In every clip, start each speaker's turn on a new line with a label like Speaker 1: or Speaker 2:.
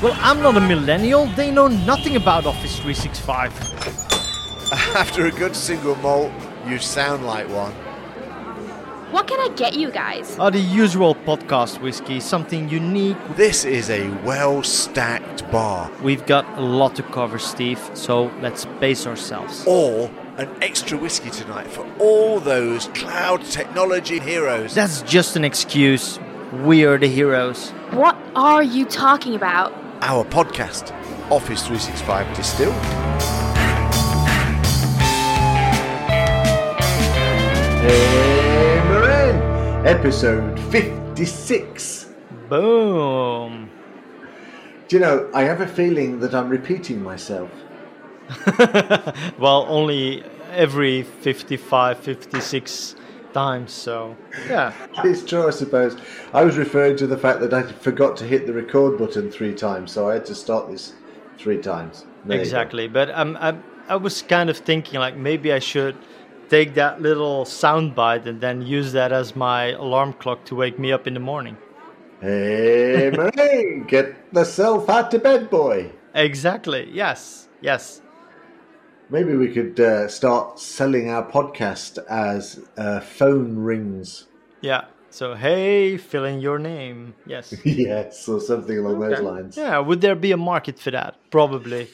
Speaker 1: Well, I'm not a millennial. They know nothing about Office 365.
Speaker 2: After a good single malt, you sound like one.
Speaker 3: What can I get you guys?
Speaker 1: Uh, the usual podcast whiskey, something unique.
Speaker 2: This is a well stacked bar.
Speaker 1: We've got a lot to cover, Steve, so let's pace ourselves.
Speaker 2: Or an extra whiskey tonight for all those cloud technology heroes.
Speaker 1: That's just an excuse. We are the heroes.
Speaker 3: What are you talking about?
Speaker 2: Our podcast, Office 365 Distilled.
Speaker 4: Hey, Marijn! Episode 56.
Speaker 1: Boom.
Speaker 4: Do you know, I have a feeling that I'm repeating myself.
Speaker 1: well, only every 55, 56 times, so yeah.
Speaker 4: It's true, I suppose. I was referring to the fact that I forgot to hit the record button three times, so I had to start this three times. There.
Speaker 1: Exactly, but um, I, I was kind of thinking like maybe I should take that little soundbite and then use that as my alarm clock to wake me up in the morning.
Speaker 4: Hey, Marijn! Get the self out to bed, boy!
Speaker 1: Exactly. Yes. Yes.
Speaker 4: Maybe we could uh, start selling our podcast as uh, phone rings.
Speaker 1: Yeah. So hey, fill in your name. Yes.
Speaker 4: yes, or something along those lines.
Speaker 1: Yeah. Would there be a market for that? Probably.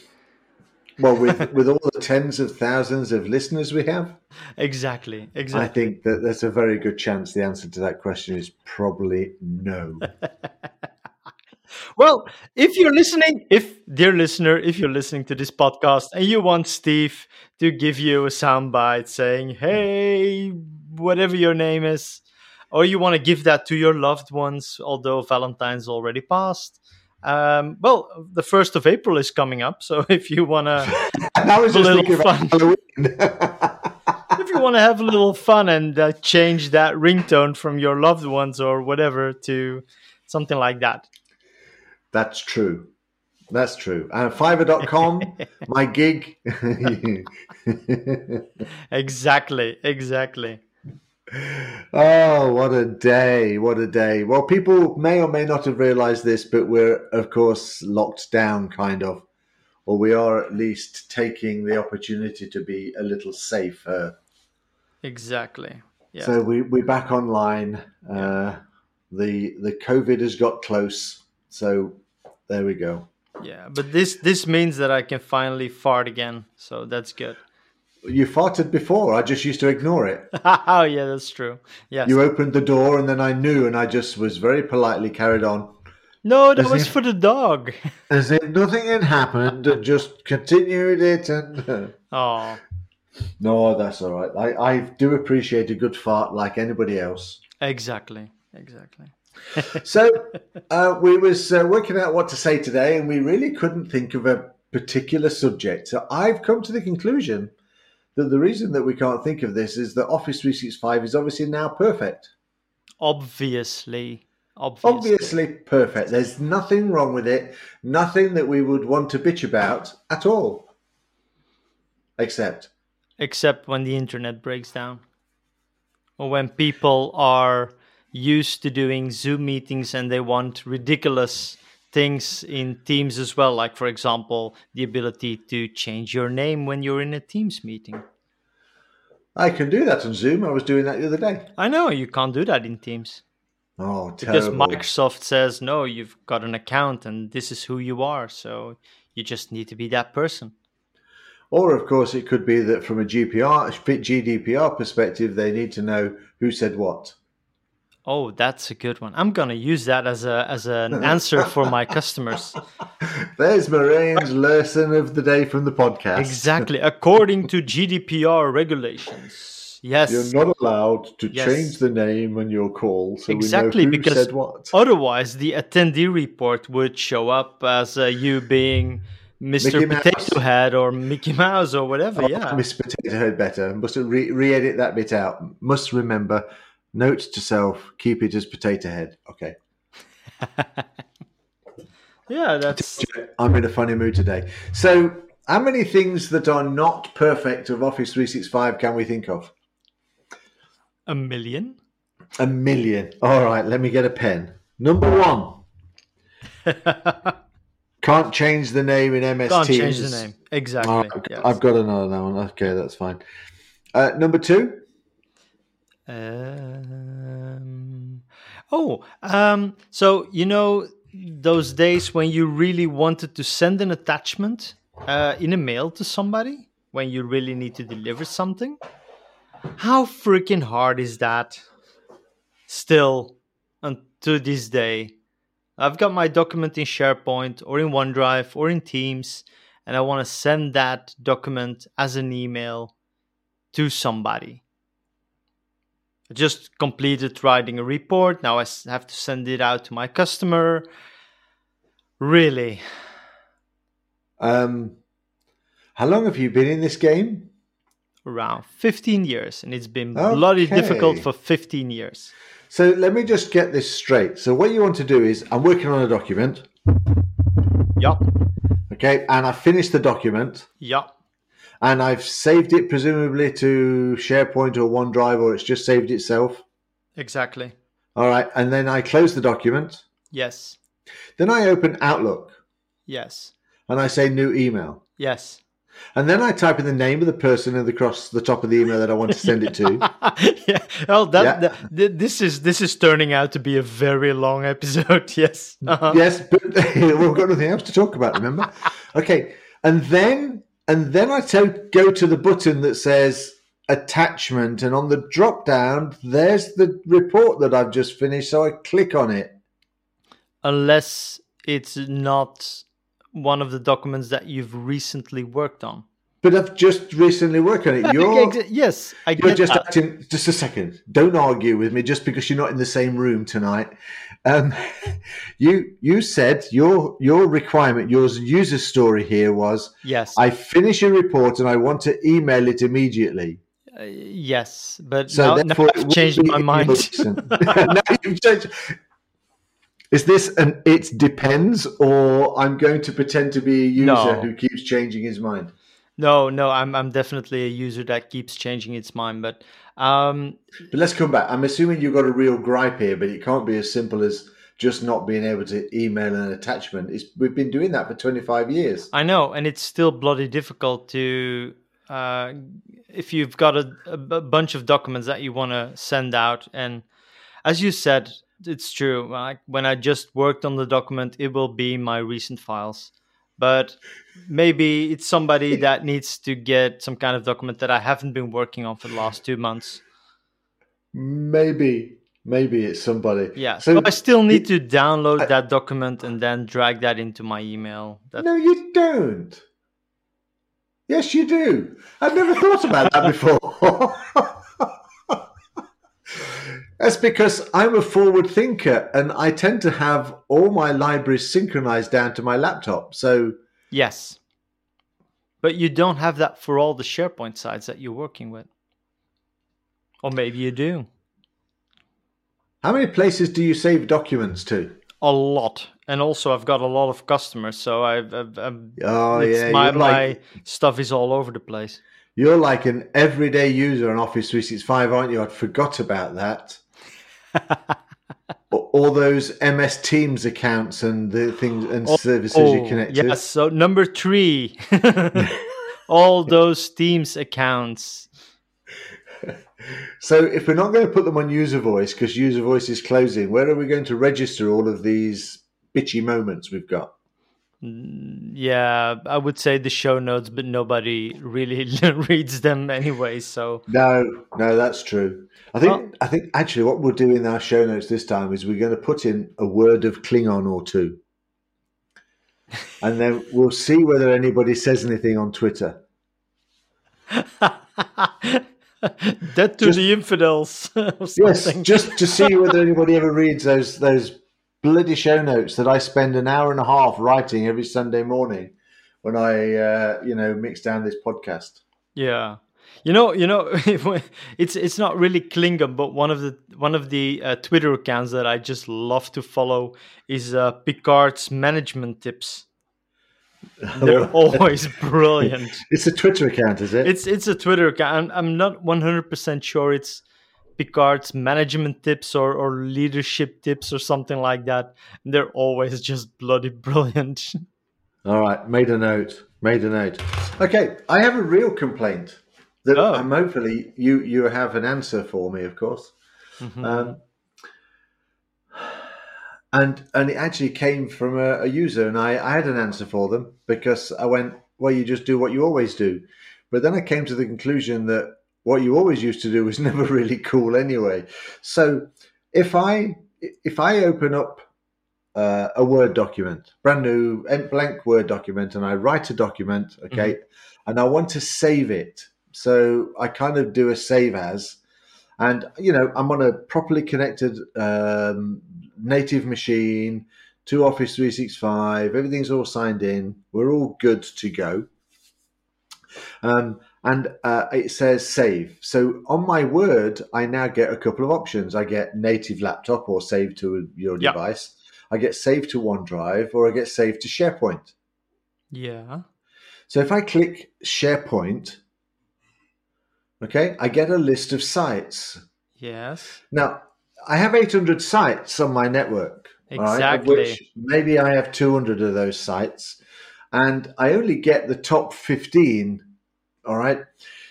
Speaker 4: Well, with with all the tens of thousands of listeners we have,
Speaker 1: Exactly. Exactly.
Speaker 4: I think that there's a very good chance the answer to that question is probably no.
Speaker 1: Well, if you're listening, if dear listener, if you're listening to this podcast and you want Steve to give you a soundbite saying, "Hey, whatever your name is," or you want to give that to your loved ones, although Valentine's already passed. Um, well, the first of April is coming up, so if you want to,
Speaker 4: And I was
Speaker 1: A little fun. If you want to have a little fun and uh, change that ringtone from your loved ones or whatever to something like that.
Speaker 4: That's true. That's true. And Fiverr.com, my gig.
Speaker 1: Exactly. Exactly.
Speaker 4: oh, what a day. What a day. Well, people may or may not have realized this, but we're, of course, locked down, kind of. Or we are at least taking the opportunity to be a little safer.
Speaker 1: Exactly. Yeah.
Speaker 4: So we, we're back online. Uh, the the COVID has got close. So there we go.
Speaker 1: Yeah, but this this means that I can finally fart again, so that's good.
Speaker 4: You farted before. I just used to ignore it.
Speaker 1: oh yeah, that's true. Yes.
Speaker 4: You opened the door, and then I knew, and I just was very politely carried on,
Speaker 1: no, that
Speaker 4: As
Speaker 1: was
Speaker 4: if-
Speaker 1: for the dog.
Speaker 4: as if nothing had happened, and just continued it. And
Speaker 1: oh,
Speaker 4: no, that's all right. I, I do appreciate a good fart, like anybody else.
Speaker 1: exactly, exactly.
Speaker 4: So uh, we was uh, working out what to say today, and we really couldn't think of a particular subject. So I've come to the conclusion that the reason that we can't think of this is that Office 365 is obviously now perfect.
Speaker 1: Obviously, obviously,
Speaker 4: Obviously perfect. There's nothing wrong with it. Nothing that we would want to bitch about at all. Except,
Speaker 1: except when the internet breaks down, or when people are used to doing Zoom meetings and they want ridiculous things in Teams as well, like for example, the ability to change your name when you're in a Teams meeting.
Speaker 4: I can do that on Zoom. I was doing that the other day.
Speaker 1: I know you can't do that in Teams.
Speaker 4: Oh,
Speaker 1: Because. Microsoft says, no, you've got an account and this is who you are. So you just need to be that person.
Speaker 4: Or, of course, it could be that from a GDPR, GDPR perspective, they need to know who said what.
Speaker 1: Oh, that's a good one. I'm going to use that as, a, as an answer for my customers.
Speaker 4: There's Marijn's lesson of the day from the podcast.
Speaker 1: Exactly. According to GDPR regulations. Yes.
Speaker 4: You're not allowed to
Speaker 1: Yes.
Speaker 4: change the name on your call, so
Speaker 1: exactly
Speaker 4: we know who
Speaker 1: because otherwise the attendee report would show up as uh, you being Mr.
Speaker 4: Mickey Mouse.
Speaker 1: Potato Head or Mickey Mouse or whatever.
Speaker 4: Oh,
Speaker 1: yeah.
Speaker 4: Miss Potato Head better. Must re-edit that bit out. Must remember. Note to self: keep it as Potato Head. Okay.
Speaker 1: Yeah, that's
Speaker 4: I'm in a funny mood today. So, how many things that are not perfect of Office 365 can we think of?
Speaker 1: a million.
Speaker 4: A million. All right, let me get a pen. Number one Can't change the name in MS
Speaker 1: Can't
Speaker 4: Teams.
Speaker 1: change the name. Exactly.
Speaker 4: All right, I've-
Speaker 1: yes.
Speaker 4: I've got another one. Okay, that's fine. Uh, number two.
Speaker 1: Um, oh, um, so you know those days when you really wanted to send an attachment uh, in a mail to somebody when you really need to deliver something? How freaking hard is that? Still, and to this day, I've got my document in SharePoint or in OneDrive or in Teams, and I want to send that document as an email to somebody. Just completed writing a report. Now I have to send it out to my customer. Really?
Speaker 4: Um, how long have you been in this game?
Speaker 1: Around 15 years, and it's been bloody difficult for 15 years.
Speaker 4: So let me just get this straight. So what you want to do is, I'm working on a document,
Speaker 1: Yep.
Speaker 4: okay, and I finished the document,
Speaker 1: yeah,
Speaker 4: and I've saved it presumably to SharePoint or OneDrive, or it's just saved itself.
Speaker 1: exactly.
Speaker 4: All right, and then I close the document.
Speaker 1: Yes,
Speaker 4: Then I open Outlook
Speaker 1: yes,
Speaker 4: and I say new email.
Speaker 1: yes.
Speaker 4: And then I type in the name of the person and across the top of the email that I want to send it to.
Speaker 1: yeah. Well, that,
Speaker 4: Yeah.
Speaker 1: that- th- this is this is turning out to be a very long episode. Yes. Uh-huh.
Speaker 4: yes, but we've got nothing else to talk about, remember? Okay. And then and then I to- go to the button that says attachment and on the drop down there's the report that I've just finished so I click on it.
Speaker 1: Unless it's not one of the documents that you've recently worked on.
Speaker 4: But I've just recently worked on it. You're
Speaker 1: yes, I
Speaker 4: You're
Speaker 1: get
Speaker 4: just
Speaker 1: that.
Speaker 4: acting. Just a second. Don't argue with me just because you're not in the same room tonight. Um, you you said your your requirement, your user story here was
Speaker 1: Yes,
Speaker 4: I finish a report and I want to email it immediately.
Speaker 1: uh, yes, but
Speaker 4: So
Speaker 1: now, now
Speaker 4: therefore,
Speaker 1: I've changed my mind.
Speaker 4: Now you've changed- Is this an it depends, or I'm going to pretend to be a user
Speaker 1: No.
Speaker 4: who keeps changing his mind?
Speaker 1: No, no, I'm I'm definitely a user that keeps changing its mind, but um,
Speaker 4: But let's come back. I'm assuming you've got a real gripe here, but it can't be as simple as just not being able to email an attachment. It's, we've been doing that for 25 years.
Speaker 1: I know, and it's still bloody difficult to uh, if you've got a, a bunch of documents that you want to send out, and as you said, it's true. Like when I just worked on the document, it will be my recent files, but maybe it's somebody that needs to get some kind of document that I haven't been working on for the last two months.
Speaker 4: Maybe, maybe it's somebody.
Speaker 1: Yeah,
Speaker 4: So
Speaker 1: I still need to download that document and then drag that into my email. That,
Speaker 4: no, you don't. Yes, you do. I've never thought about that before. That's because I'm a forward thinker and I tend to have all my libraries synchronized down to my laptop. So
Speaker 1: Yes. But you don't have that for all the SharePoint sites that you're working with. Or maybe you do.
Speaker 4: how many places do you save documents to?
Speaker 1: A lot. And also, I've got a lot of customers, so I've, I've, I've
Speaker 4: Oh,
Speaker 1: it's
Speaker 4: yeah.
Speaker 1: my,
Speaker 4: you're like-
Speaker 1: my stuff is all over the place.
Speaker 4: You're like an everyday user on Office 365, aren't you? I'd forgot about that. All those MS Teams accounts and the things and oh, services you connect
Speaker 1: yes. So number three, all those Teams accounts.
Speaker 4: So if we're not going to put them on User Voice because User Voice is closing, where are we going to register all of these bitchy moments we've got?
Speaker 1: Yeah, I would say the show notes, but nobody really reads them anyway. So
Speaker 4: No, no, that's true. I think I think actually what we'll do in our show notes this time is we're going to put in a word of Klingon or two. And then we'll see whether anybody says anything on Twitter.
Speaker 1: Dead to
Speaker 4: Just-
Speaker 1: the infidels. or
Speaker 4: Yes, just to see whether anybody ever reads those those bloody show notes that I spend an hour and a half writing every Sunday morning when I uh, you know mix down this podcast.
Speaker 1: Yeah, you know, you know, it's it's not really Klingon, but one of the one of the uh, Twitter accounts that I just love to follow is uh, Picard's management tips. They're always brilliant.
Speaker 4: It's a Twitter account, is it?
Speaker 1: It's it's a Twitter account. I'm, I'm not 100 percent sure it's Picard's management tips or or leadership tips or something like that. They're always just bloody brilliant.
Speaker 4: All right, made a note. Made a note. Okay, I have a real complaint that
Speaker 1: Oh.
Speaker 4: um, hopefully you you have an answer for me, of course.
Speaker 1: Mhm.
Speaker 4: Um, and and it actually came from a, a user, and I, I had an answer for them because I went, well, you just do what you always do. But then I came to the conclusion that what you always used to do was never really cool anyway. So if I if I open up uh, a Word document, brand new blank Word document, and I write a document, okay, and I want to save it, so I kind of do a save as, and you know I'm on a properly connected um, native machine to Office 365. Everything's all signed in. We're all good to go. Um, and uh, it says save. So on my Word, I now get a couple of options. I get native laptop or save to your
Speaker 1: Yeah.
Speaker 4: device. I get save to OneDrive or I get save to SharePoint.
Speaker 1: yeah.
Speaker 4: So if I click SharePoint, okay, I get a list of sites.
Speaker 1: Yes.
Speaker 4: Now, I have 800 sites on my network. right,
Speaker 1: Exactly.
Speaker 4: which maybe I have 200 of those sites, and I only get the top 15. All right.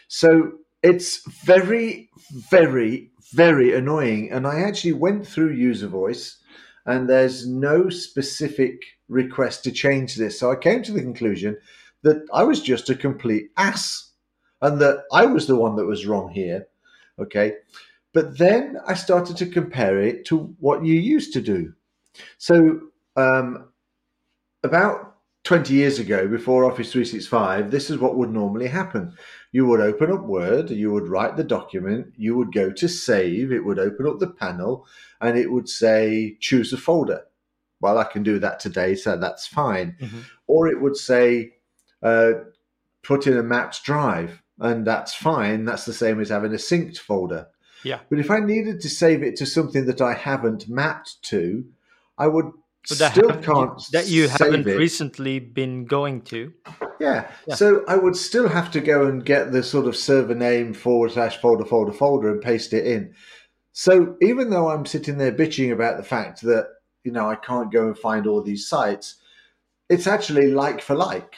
Speaker 4: So it's very, very, very annoying. And I actually went through user voice, and there's no specific request to change this. So I came to the conclusion that I was just a complete ass and that I was the one that was wrong here. Okay. But then I started to compare it to what you used to do. So, um, about 20 years ago, before Office 365, this is what would normally happen. You would open up Word, you would write the document, you would go to save, it would open up the panel, and it would say, choose a folder. Well, I can do that today, so that's fine.
Speaker 1: Mhm.
Speaker 4: Or it would say, uh, put in a mapped drive, and that's fine. That's the same as having a synced folder.
Speaker 1: Yeah.
Speaker 4: But if I needed to save it to something that I haven't mapped to, I would
Speaker 1: But that
Speaker 4: still can't
Speaker 1: that you haven't
Speaker 4: it.
Speaker 1: recently been going to.
Speaker 4: Yeah.
Speaker 1: Yeah.
Speaker 4: So I would still have to go and get the sort of server name forward slash folder folder folder and paste it in. So even though I'm sitting there bitching about the fact that you know I can't go and find all these sites, it's actually like for like.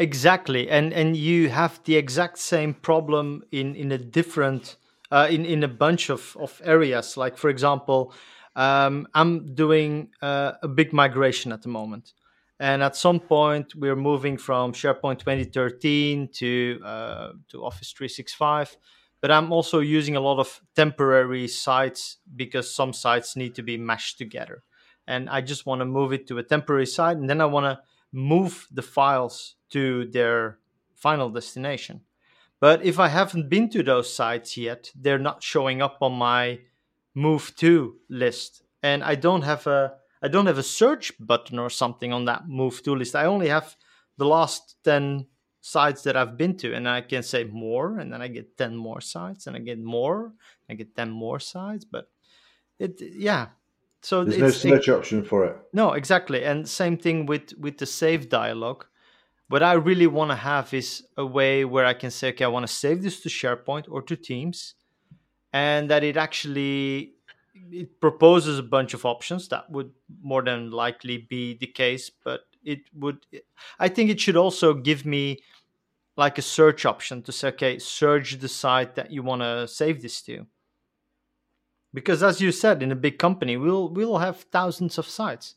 Speaker 1: Exactly, and and you have the exact same problem in in a different uh, in in a bunch of of areas. Like for example, um, I'm doing uh, a big migration at the moment, and at some point we're moving from SharePoint 2013 to uh, to Office 365. But I'm also using a lot of temporary sites because some sites need to be mashed together, and I just want to move it to a temporary site, and then I want to move the files to their final destination. But if I haven't been to those sites yet, they're not showing up on my move to list. And I don't have a I don't have a search button or something on that move to list. I only have the last 10 sites that I've been to and I can say more and then I get 10 more sites and I get more, I get 10 more sites, but it yeah. So
Speaker 4: There's no search option for it.
Speaker 1: no, exactly. And same thing with with the save dialog. What I really want to have is a way where I can say, okay, I want to save this to SharePoint or to Teams, and that it actually it proposes a bunch of options. That would more than likely be the case, but it would. I think it should also give me like a search option to say, okay, search the site that you want to save this to. Because as you said, in a big company, we'll we'll have thousands of sites.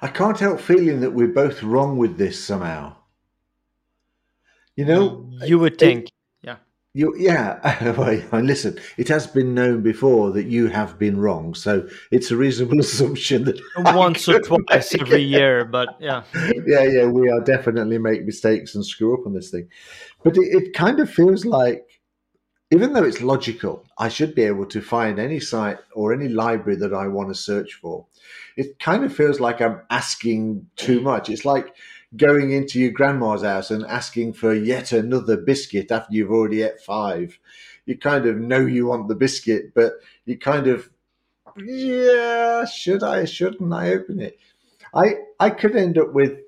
Speaker 4: I can't help feeling that we're both wrong with this somehow. You know,
Speaker 1: you would think.
Speaker 4: You, yeah, well, listen, it has been known before that you have been wrong, so it's a reasonable assumption that
Speaker 1: Once or twice every
Speaker 4: it.
Speaker 1: year, but yeah.
Speaker 4: yeah, yeah, we are definitely make mistakes and screw up on this thing, but it, it kind of feels like, even though it's logical, I should be able to find any site or any library that I want to search for. It kind of feels like I'm asking too much. It's like going into your grandma's house and asking for yet another biscuit after you've already ate five. You kind of know you want the biscuit, but you kind of, yeah, should I, shouldn't I open it? I, I could end up with,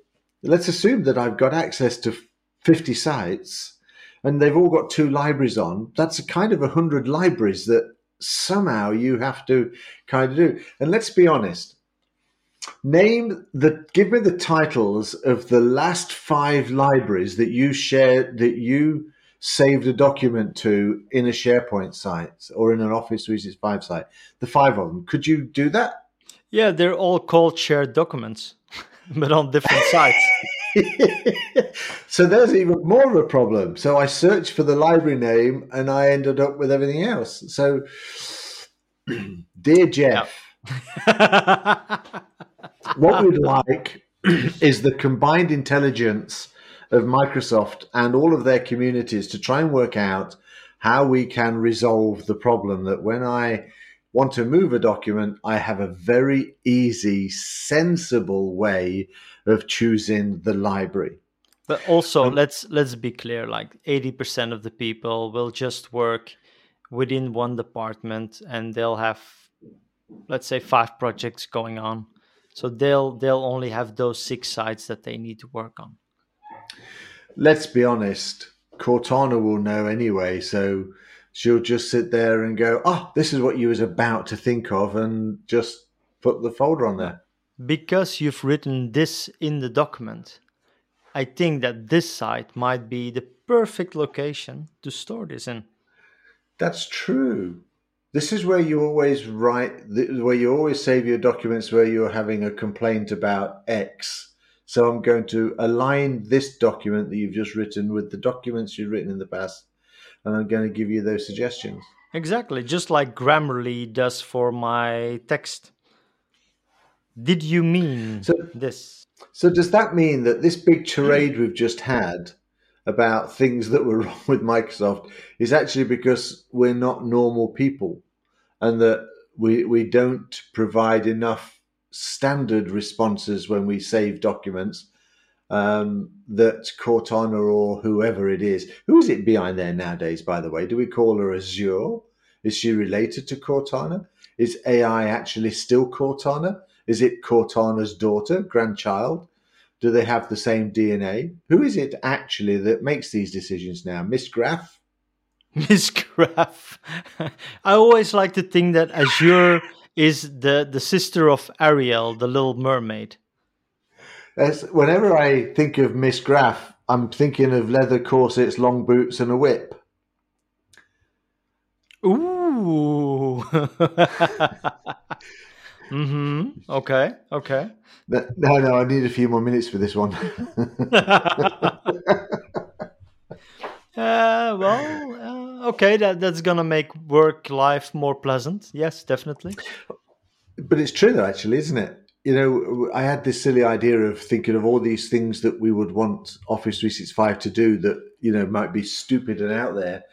Speaker 4: let's assume that I've got access to 50 sites and they've all got two libraries on. That's a kind of 100 libraries that somehow you have to kind of do. And let's be honest, Name the give me the titles of the last five libraries that you shared that you saved a document to in a SharePoint site or in an Office 365 site. The five of them. Could you do that?
Speaker 1: Yeah, they're all called shared documents, but on different sites.
Speaker 4: so there's even more of a problem. So I searched for the library name and I ended up with everything else. So, dear Jeff, what we'd like is the combined intelligence of Microsoft and all of their communities to try and work out how we can resolve the problem that when I want to move a document, I have a very easy, sensible way of choosing the library.
Speaker 1: But also, um, let's let's be clear: like eighty percent of the people will just work within one department, and they'll have, let's say, five projects going on. So they'll they'll only have those six sites that they need to work on.
Speaker 4: Let's be honest. Cortana will know anyway, so she'll just sit there and go, "Oh, this is what you was about to think of," and just put the folder on there
Speaker 1: because you've written this in the document, I think that this site might be the perfect location to store this in.
Speaker 4: That's true. This is where you always write, where you always save your documents where you're having a complaint about X. So I'm going to align this document that you've just written with the documents you've written in the past, and I'm going to give you those suggestions.
Speaker 1: Exactly, just like Grammarly does for my text. Did you mean so, this?
Speaker 4: So does that mean that this big charade we've just had about things that were wrong with Microsoft is actually because we're not normal people and that we we don't provide enough standard responses when we save documents um, that Cortana or whoever it is, who is it behind there nowadays? By the way, do we call her Azure? Is she related to Cortana? Is AI actually still Cortana? Is it Cortana's daughter, grandchild? Do they have the same DNA? Who is it actually that makes these decisions now? Miss Graph?
Speaker 1: Miss Graph. I always like to think that Azure is the, the sister of Ariel, the little mermaid.
Speaker 4: As, whenever I think of Miss Graph, I'm thinking of leather corsets, long boots, and a whip.
Speaker 1: Ooh. Mm-hmm. Okay. Okay.
Speaker 4: No, no, I need a few more minutes for this one.
Speaker 1: uh, well, uh, okay, that that's gonna make work life more pleasant. Yes, definitely.
Speaker 4: But it's true, though, actually, isn't it? You know, I had this silly idea of thinking of all these things that we would want Office 365 to do that you know might be stupid and out there,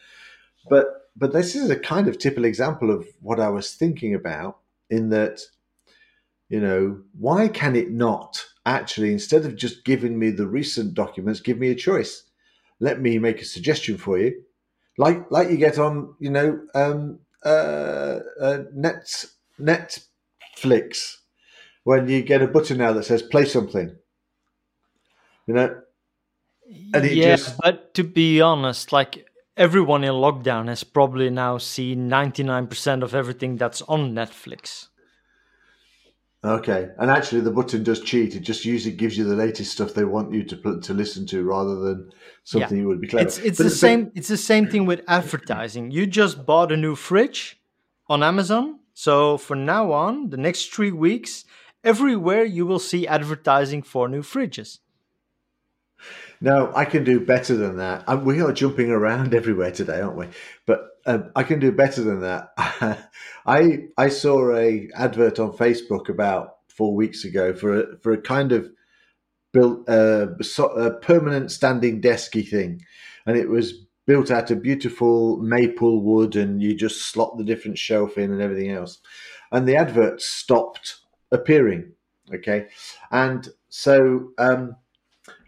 Speaker 4: but but this is a kind of typical example of what I was thinking about. In that you know, why can it not actually, instead of just giving me the recent documents, give me a choice? Let me make a suggestion for you, like like you get on, you know, um, uh, uh, net Netflix when you get a button now that says play something. You know,
Speaker 1: and yeah, just... but to be honest, like everyone in lockdown has probably now seen 99% of everything that's on Netflix.
Speaker 4: Okay, and actually, the button does cheat. It just usually gives you the latest stuff they want you to to listen to, rather than something yeah. you would be clever.
Speaker 1: It's it's the same. It's the same thing with advertising. You just bought a new fridge on Amazon, so from now on, the next three weeks, everywhere you will see advertising for new fridges.
Speaker 4: No, I can do better than that. We are jumping around everywhere today, aren't we? But um, I can do better than that. I I saw a advert on Facebook about four weeks ago for a for a kind of built uh, a permanent standing desky thing, and it was built out of beautiful maple wood, and you just slot the different shelf in and everything else. And the advert stopped appearing. Okay, and so um,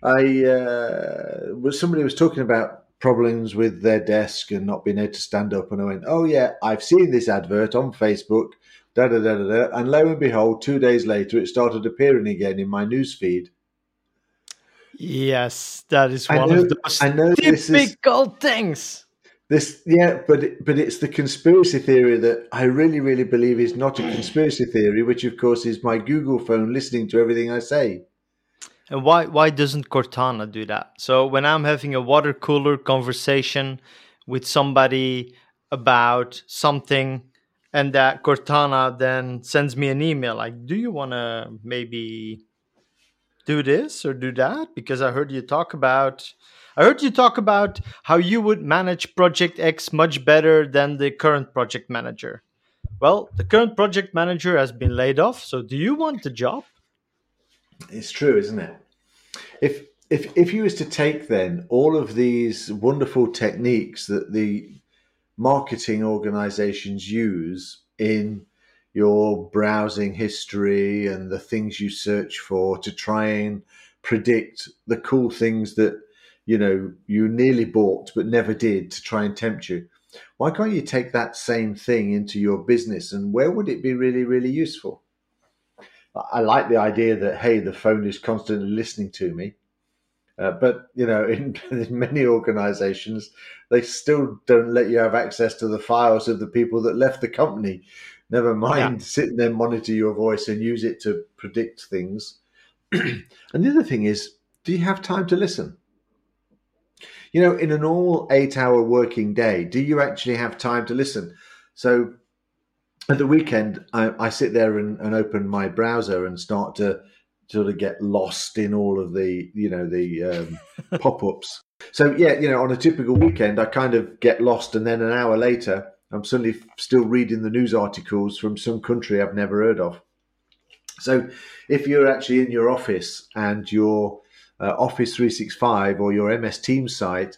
Speaker 4: I uh, was somebody was talking about problems with their desk and not being able to stand up. And I went, oh, yeah, I've seen this advert on Facebook, da da da da da. And lo and behold, two days later, it started appearing again in my newsfeed.
Speaker 1: Yes, that is one know, of those I know typical is, things.
Speaker 4: This, yeah, but but it's the conspiracy theory that I really, really believe is not a conspiracy theory, which of course is my Google phone listening to everything I say.
Speaker 1: And why why doesn't Cortana do that? So when I'm having a water cooler conversation with somebody about something, and that Cortana then sends me an email like, "Do you want to maybe do this or do that?" Because I heard you talk about. I heard you talk about how you would manage Project X much better than the current project manager. Well, the current project manager has been laid off, so do you want the job?
Speaker 4: It's true, isn't it? If if if you was to take then all of these wonderful techniques that the marketing organizations use in your browsing history and the things you search for to try and predict the cool things that you know you nearly bought but never did to try and tempt you why can't you take that same thing into your business and where would it be really really useful I like the idea that hey, the phone is constantly listening to me, uh, but you know, in, in many organisations, they still don't let you have access to the files of the people that left the company. Never mind
Speaker 1: Yeah.
Speaker 4: sitting there, monitor your voice, and use it to predict things. and the other thing is, do you have time to listen? You know, in a normal eight-hour working day, do you actually have time to listen? So at the weekend, I, I sit there and, and open my browser and start to sort of get lost in all of the, you know, the um, pop-ups. So yeah, you know, on a typical weekend, I kind of get lost, and then an hour later, I'm suddenly still reading the news articles from some country I've never heard of. So if you're actually in your office and your uh, Office 365 or your MS Teams site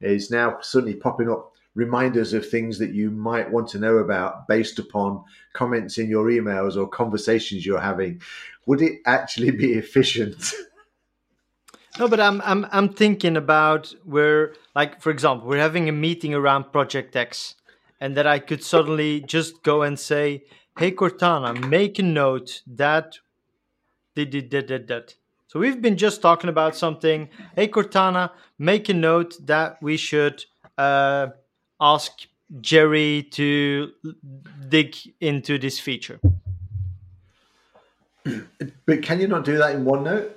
Speaker 4: is now suddenly popping up reminders of things that you might want to know about based upon comments in your emails or conversations you're having, would it actually be efficient?
Speaker 1: No, but I'm I'm I'm thinking about where, like, for example, we're having a meeting around Project X, and that I could suddenly just go and say, "Hey Cortana, make a note that did did did did that." So we've been just talking about something. Hey Cortana, make a note that we should uh, ask Jerry to dig into this feature.
Speaker 4: but can you not do that in OneNote?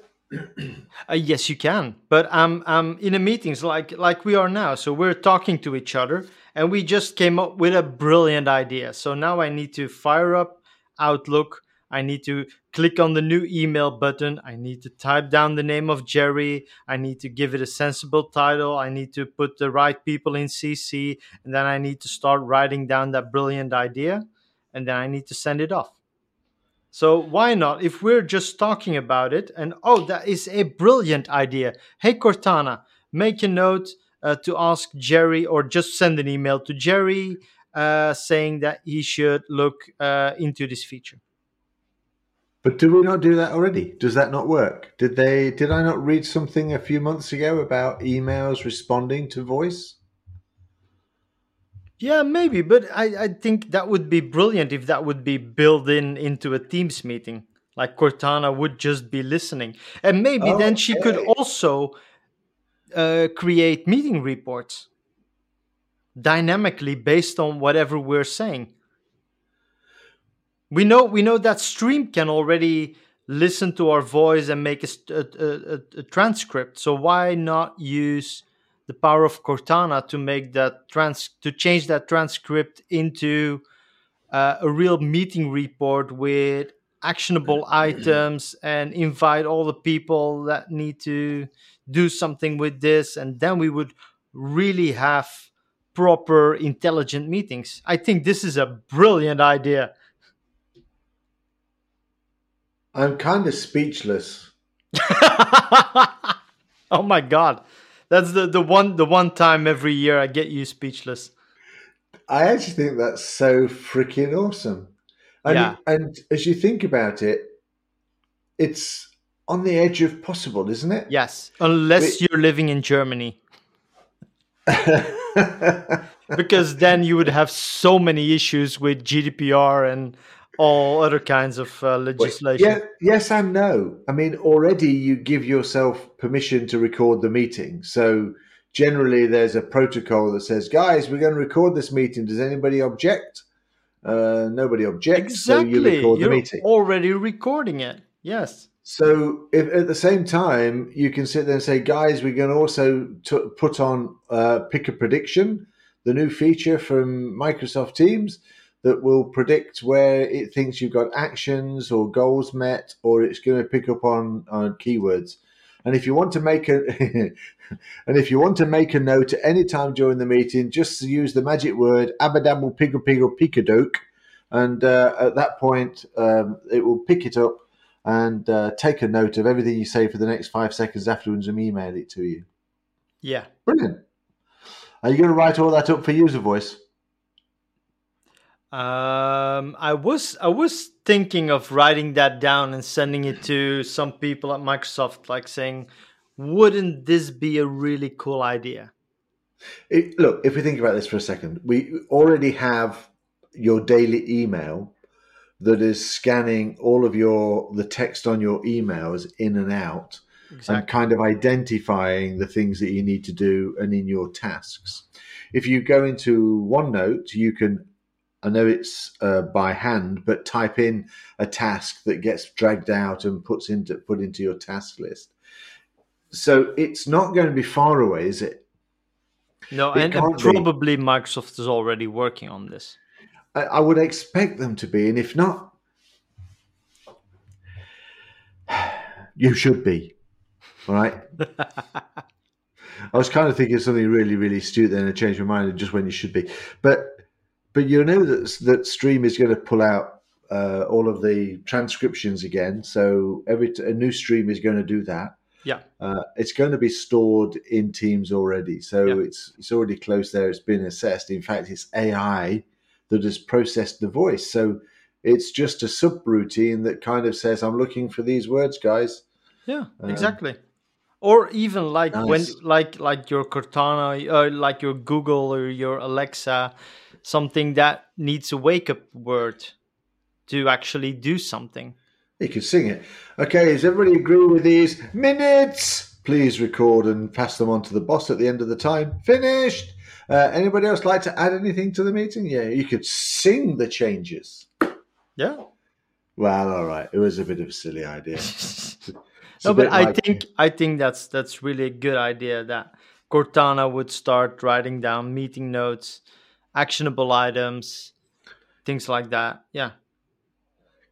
Speaker 1: Uh, yes, you can. But I'm I'm in a meetings like like we are now. So we're talking to each other, and we just came up with a brilliant idea. So now I need to fire up Outlook. I need to click on the new email button. I need to type down the name of Jerry. I need to give it a sensible title. I need to put the right people in CC, and then I need to start writing down that brilliant idea, and then I need to send it off. So why not? If we're just talking about it, and oh, that is a brilliant idea. Hey Cortana, make a note uh, to ask Jerry, or just send an email to Jerry uh, saying that he should look uh, into this feature.
Speaker 4: But do we not do that already? Does that not work? Did they? Did I not read something a few months ago about emails responding to voice?
Speaker 1: Yeah, maybe, but I, I think that would be brilliant if that would be built in into a Teams meeting. Like Cortana would just be listening, and maybe then she could also uh, create meeting reports dynamically based on whatever we're saying. We know we know that Stream can already listen to our voice and make a, a, a, a- transcript. So why not use the power of Cortana to make that trans to change that transcript into uh, a real meeting report with actionable items and invite all the people that need to do something with this? And then we would really have proper intelligent meetings. I think this is a brilliant idea
Speaker 4: I'm kind of speechless.
Speaker 1: oh my god that's the, the one the one time every year i get you speechless
Speaker 4: I actually think that's so freaking awesome. And,
Speaker 1: Yeah.
Speaker 4: and as you think about it, it's on the edge of possible, isn't it?
Speaker 1: yes unless
Speaker 4: Wait.
Speaker 1: you're living in germany because then you would have so many issues with GDPR and all other kinds of uh, legislation.
Speaker 4: yeah, yes and no. I mean, already you give yourself permission to record the meeting, so generally there's a protocol that says, guys, we're going to record this meeting. Does anybody object? Uh, nobody objects,
Speaker 1: exactly.
Speaker 4: so you record
Speaker 1: You're
Speaker 4: the meeting.
Speaker 1: already recording it. Yes.
Speaker 4: So if at the same time you can sit there and say, guys, we're going to also put on uh, pick a prediction, the new feature from Microsoft Teams that will predict where it thinks you've got actions or goals met, or it's going to pick up on, on keywords. And if you want to make a and if you want to make a note at any time during the meeting, just use the magic word abadabble piggle piggle pikadoke, and uh, at that point um, it will pick it up and uh, take a note of everything you say for the next five seconds afterwards and email it to you.
Speaker 1: Yeah.
Speaker 4: Brilliant. Are you going to write all that up for user voice?
Speaker 1: Um, I was I was thinking of writing that down and sending it to some people at Microsoft, like saying, "Wouldn't this be a really cool idea?"
Speaker 4: It, look, if we think about this for a second, we already have your daily email that is scanning all of your the text on your emails in and out and kind of identifying the things that you need to do and in your tasks. If you go into OneNote, you can I know it's uh, by hand, but type in a task that gets dragged out and puts into put into your task list. So it's not going to be far away, is it?
Speaker 1: No,
Speaker 4: It
Speaker 1: and, and
Speaker 4: can't be.
Speaker 1: probably Microsoft is already working on this.
Speaker 4: I, I would expect them to be, and if not, you should be. All right. I was kind of thinking of something really, really stupid, then, I changed my mind just when you should be. But but you know that that Stream is going to pull out uh, all of the transcriptions again. So every t- a new stream is going to do that.
Speaker 1: Yeah.
Speaker 4: Uh, it's going to be stored in Teams already, so
Speaker 1: Yeah.
Speaker 4: it's it's already close there. It's been assessed. In fact, it's AI that has processed the voice. So it's just a subroutine that kind of says, "I'm looking for these words, guys."
Speaker 1: Yeah,
Speaker 4: Um,
Speaker 1: exactly. Or even like when like like your Cortana, uh, like your Google or your Alexa, something that needs a wake up word to actually do something.
Speaker 4: You can sing it. Okay, does everybody agree with these minutes? Please record and pass them on to the boss at the end of the time. Finished. Uh, anybody else like to add anything to the meeting? Yeah, you could sing the changes.
Speaker 1: Yeah.
Speaker 4: Well, all right. It was a bit of a silly idea.
Speaker 1: No, but I
Speaker 4: like-
Speaker 1: think I think that's that's really a good idea that Cortana would start writing down meeting notes, actionable items, things like that. Yeah.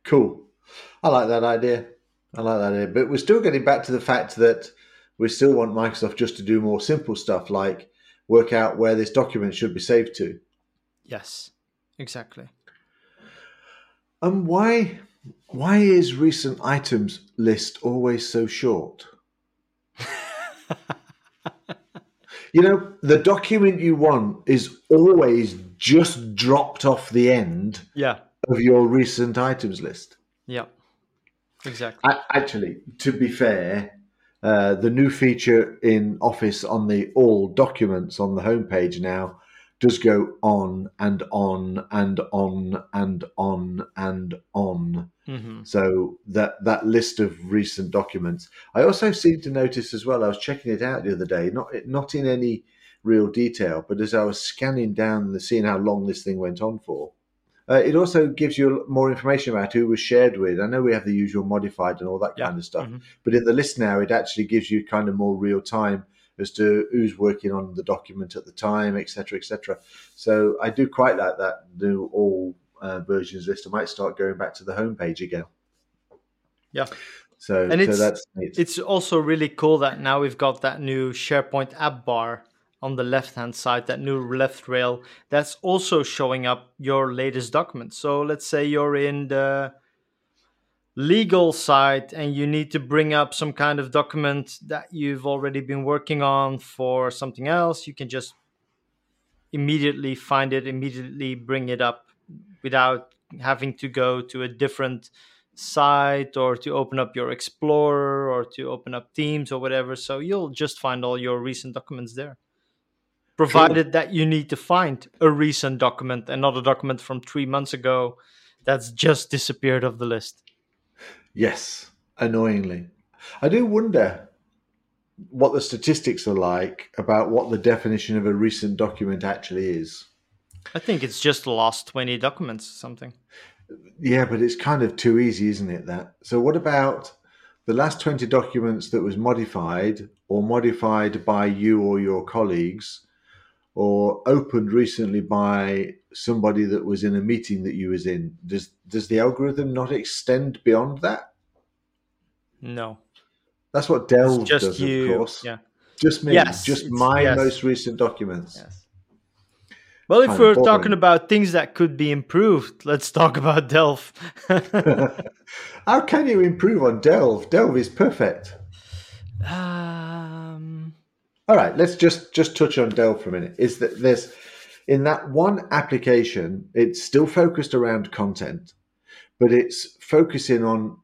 Speaker 4: Cool. I like that idea. I like that idea. But we're still getting back to the fact that we still want Microsoft just to do more simple stuff like work out where this document should be saved to.
Speaker 1: Yes. Exactly.
Speaker 4: And why why is recent items list always so short? you know, the document you want is always just dropped off the end
Speaker 1: Yeah.
Speaker 4: of your recent items list.
Speaker 1: Yeah. Exactly.
Speaker 4: I, actually, to be fair, uh, the new feature in Office on the all documents on the homepage now does go on and on and on and on and on.
Speaker 1: Hmm
Speaker 4: So that that list of recent documents. I also seem to notice as well. I was checking it out the other day, not not in any real detail, but as I was scanning down the seeing how long this thing went on for, uh, it also gives you more information about who was shared with. I know we have the usual modified and all that
Speaker 1: Yeah.
Speaker 4: kind of stuff,
Speaker 1: Mhm.
Speaker 4: but in the list now, it actually gives you kind of more real time as to who's working on the document at the time, etc., etc. So I do quite like that new all uh, versions list. I might start going back to the homepage again.
Speaker 1: Yeah.
Speaker 4: So,
Speaker 1: And
Speaker 4: so
Speaker 1: it's-
Speaker 4: that's neat.
Speaker 1: It's also really cool that now we've got that new SharePoint app bar on the left hand side, that new left rail that's also showing up your latest document. So let's say you're in the legal side and you need to bring up some kind of document that you've already been working on for something else, you can just immediately find it, immediately bring it up without having to go to a different site or to open up your Explorer or to open up Teams or whatever. So you'll just find all your recent documents there. Provided that you need to find a recent document and not a document from three months ago that's just disappeared off the list.
Speaker 4: Yes, annoyingly. I do wonder what the statistics are like about what the definition of a recent document actually is.
Speaker 1: I think it's just the last 20 documents or something.
Speaker 4: Yeah, but it's kind of too easy, isn't it? That. So, what about the last 20 documents that was modified or modified by you or your colleagues or opened recently by somebody that was in a meeting that you was in? Does does the algorithm not extend beyond that?
Speaker 1: No.
Speaker 4: That's what Delve does,
Speaker 1: you,
Speaker 4: of course.
Speaker 1: yeah.
Speaker 4: Just me,
Speaker 1: Yes,
Speaker 4: just my
Speaker 1: yes.
Speaker 4: most recent documents.
Speaker 1: Yes. Well, if we're talking about things that could be improved, let's talk about Delve.
Speaker 4: How can you improve on Delve? Delve is perfect.
Speaker 1: um,
Speaker 4: All right, let's just just touch on Delve for a minute. Is that there's in that one application, it's still focused around content, but it's focusing on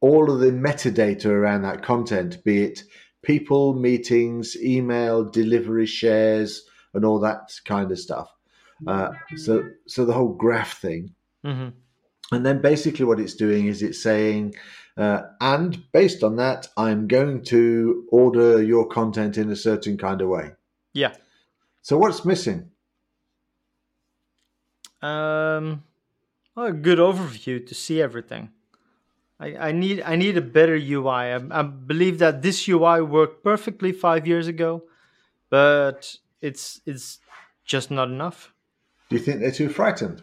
Speaker 4: all of the metadata around that content, be it people, meetings, email, delivery shares, and all that kind of stuff. Uh, so so the whole graph thing.
Speaker 1: mhm.
Speaker 4: And then basically what it's doing is it's saying, uh, and based on that, I'm going to order your content in a certain kind of way.
Speaker 1: Yeah.
Speaker 4: So what's missing?
Speaker 1: Um, well, a good overview to see everything. I, I need I need a better UI. I, I believe that this UI worked perfectly five years ago, but it's it's just not enough.
Speaker 4: Do you think they're too frightened?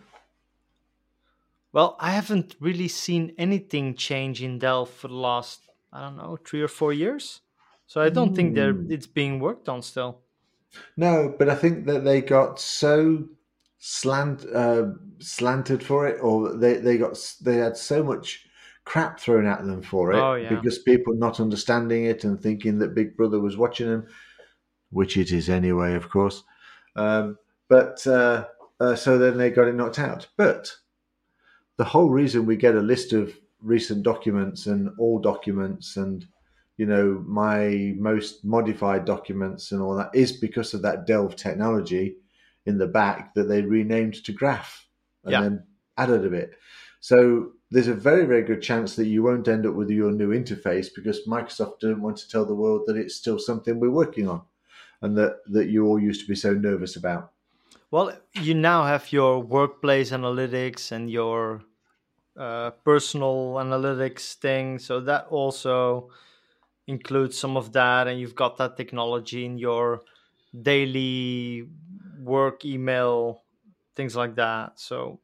Speaker 1: Well, I haven't really seen anything change in Delve for the last I don't know three or four years, so I don't think they're it's being worked on still.
Speaker 4: No, but I think that they got so slant uh, slanted for it, or they they got they had so much crap thrown at them for it
Speaker 1: Oh, yeah.
Speaker 4: because people not understanding it and thinking that Big Brother was watching them, which it is anyway, of course. Um, but uh, uh, so then they got it knocked out. But the whole reason we get a list of recent documents and all documents and you know my most modified documents and all that is because of that delve technology in the back that they renamed to graph and
Speaker 1: Yeah.
Speaker 4: then added a bit so there's a very very good chance that you won't end up with your new interface because microsoft didn't want to tell the world that it's still something we're working on and that that you all used to be so nervous about
Speaker 1: Well, you now have your workplace analytics and your uh, personal analytics thing, so that also includes some of that, and you've got that technology in your daily work email, things like that. So,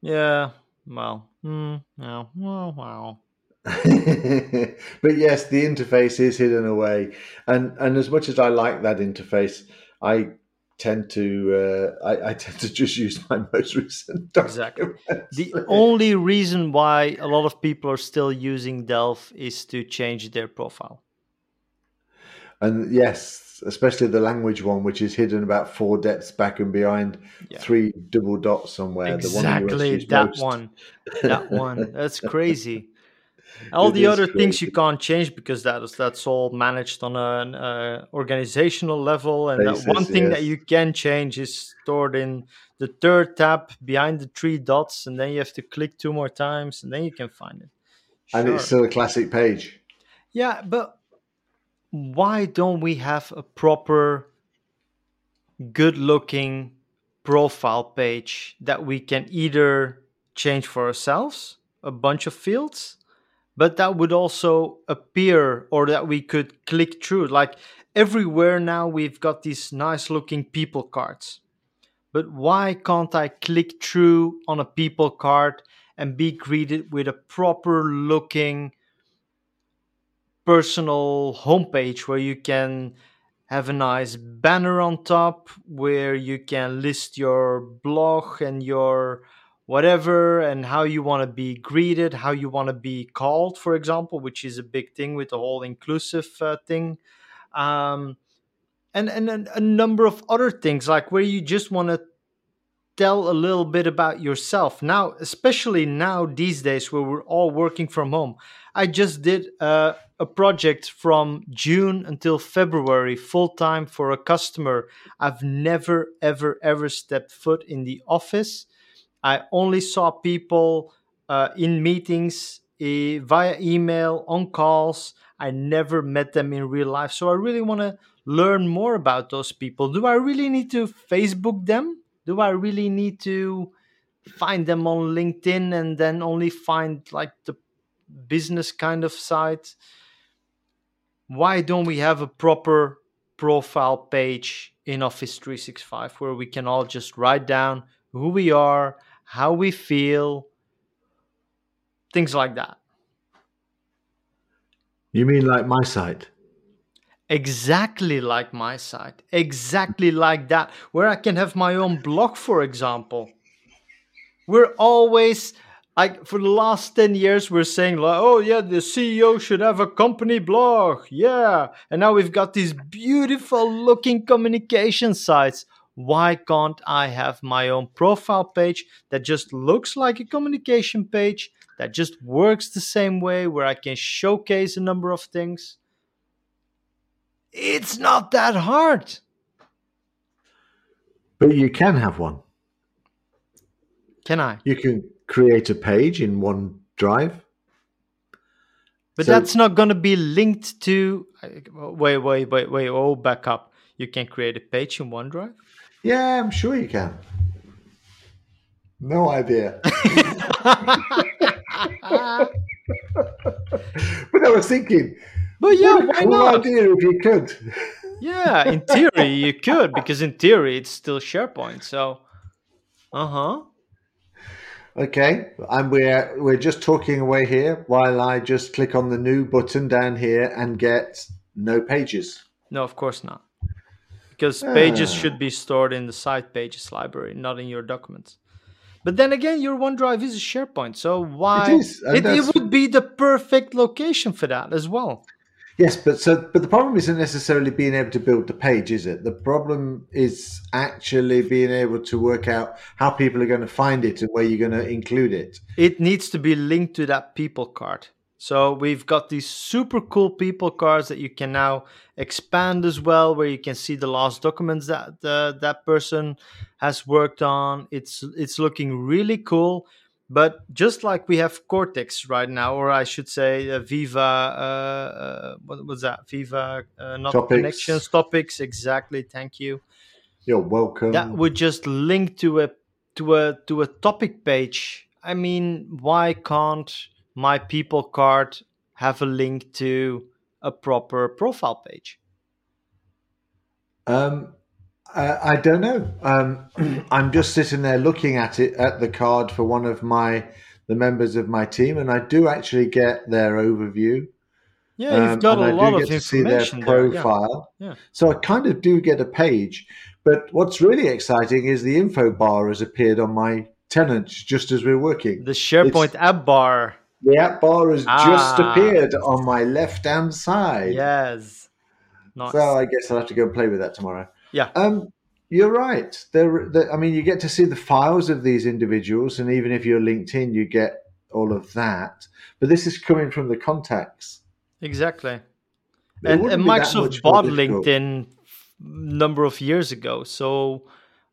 Speaker 1: yeah, well, mm, yeah, well, wow.
Speaker 4: but yes, the interface is hidden away, and and as much as I like that interface, I tend to uh, I, I tend to just use my most recent
Speaker 1: Exactly. The only reason why a lot of people are still using Delve is to change their profile.
Speaker 4: and yes, especially the language one, which is hidden about four depths back and behind
Speaker 1: Yeah.
Speaker 4: three double dots somewhere. The one
Speaker 1: Exactly that
Speaker 4: most.
Speaker 1: one. That one. That's crazy. All
Speaker 4: It
Speaker 1: the other things you can't change because that is that's all managed on an uh, organizational level, and that one thing that you can change is stored in the third tab behind the three dots, and then you have to click two more times, and then you can find it.
Speaker 4: and it's still a classic page.
Speaker 1: Yeah, but why don't we have a proper, good looking profile page that we can either change for ourselves, a bunch of fields, but that would also appear or that we could click through? Like everywhere now, we've got these nice looking people cards. But why can't I click through on a people card and be greeted with a proper looking personal homepage where you can have a nice banner on top where you can list your blog and your whatever and how you want to be greeted, how you want to be called, for example, which is a big thing with the whole inclusive uh, thing. Um, and, and a number of other things like where you just want to tell a little bit about yourself. Now especially now these days where we're all working from home. I just did uh, a project from june until february full time for a customer. I've never ever ever stepped foot in the office i only saw people uh, in meetings e- via email, on calls. I never met them in real life. So I really want to learn more about those people. Do I really need to Facebook them? Do I really need to find them on LinkedIn and then only find like the business kind of site? Why don't we have a proper profile page in Office 365 where we can all just write down who we are, how we feel, things like that?
Speaker 4: You mean like my site?
Speaker 1: Exactly like my site. Exactly like that. Where I can have my own blog, for example. We're always like for the last 10 years we're saying like oh yeah the ceo should have a company blog yeah and now we've got these beautiful looking communication sites why can't i have my own profile page that just looks like a communication page that just works the same way where i can showcase a number of things it's not that hard
Speaker 4: But you can have one.
Speaker 1: can i
Speaker 4: You can create a page in OneDrive.
Speaker 1: But
Speaker 4: So-
Speaker 1: that's not going to be linked to. Uh, wait, wait, wait, wait. Oh, back up. You can create a page in OneDrive.
Speaker 4: Yeah, I'm sure you can. No idea. but I was thinking,
Speaker 1: But yeah, why not?
Speaker 4: idea if you could.
Speaker 1: Yeah, in theory you could because in theory it's still SharePoint. So, uh huh.
Speaker 4: Okay, and we're we're just talking away here while I just click on the new button down here and get no pages.
Speaker 1: No, of course not. Because pages
Speaker 4: Ah.
Speaker 1: should be stored in the site pages library, not in your documents. But then again, your OneDrive is a SharePoint, so why?
Speaker 4: is, and
Speaker 1: it, it would be the perfect location for that as well.
Speaker 4: Yes, but so but the problem isn't necessarily being able to build the page, is it? The problem is actually being able to work out how people are going to find it and where you're going to include it.
Speaker 1: it needs to be linked to that people card. So we've got these super cool people cards that you can now expand as well, where you can see the last documents that uh, that person has worked on. It's it's looking really cool. But just like we have Cortex right now, or I should say uh, Viva, uh, uh, what was that? Viva, uh, not
Speaker 4: Topics.
Speaker 1: connections, topics. Exactly. Thank you
Speaker 4: You're welcome.
Speaker 1: that would just link to a to a to a topic page i mean why can't my people card have a link to a proper profile page
Speaker 4: Um, I, I don't know. Um, I'm just sitting there looking at it at the card for one of my the members of my team, and I do actually get their overview.
Speaker 1: yeah you've
Speaker 4: Um,
Speaker 1: got a
Speaker 4: I
Speaker 1: lot of
Speaker 4: to see their
Speaker 1: information there yeah.
Speaker 4: profile.
Speaker 1: Yeah.
Speaker 4: So I kind of do get a page. But what's really exciting is the info bar has appeared on my tenant just as we're working.
Speaker 1: the sharepoint app bar
Speaker 4: The app bar has just
Speaker 1: Ah.
Speaker 4: appeared on my left hand side.
Speaker 1: yes nice.
Speaker 4: So I guess I'll have to go and play with that tomorrow.
Speaker 1: Yeah.
Speaker 4: Um, you're right. There, I mean, you get to see the files of these individuals, and even if you're LinkedIn, you get all of that. But this is coming from the contacts.
Speaker 1: exactly
Speaker 4: It
Speaker 1: and, and microsoft bought linkedin number of years ago so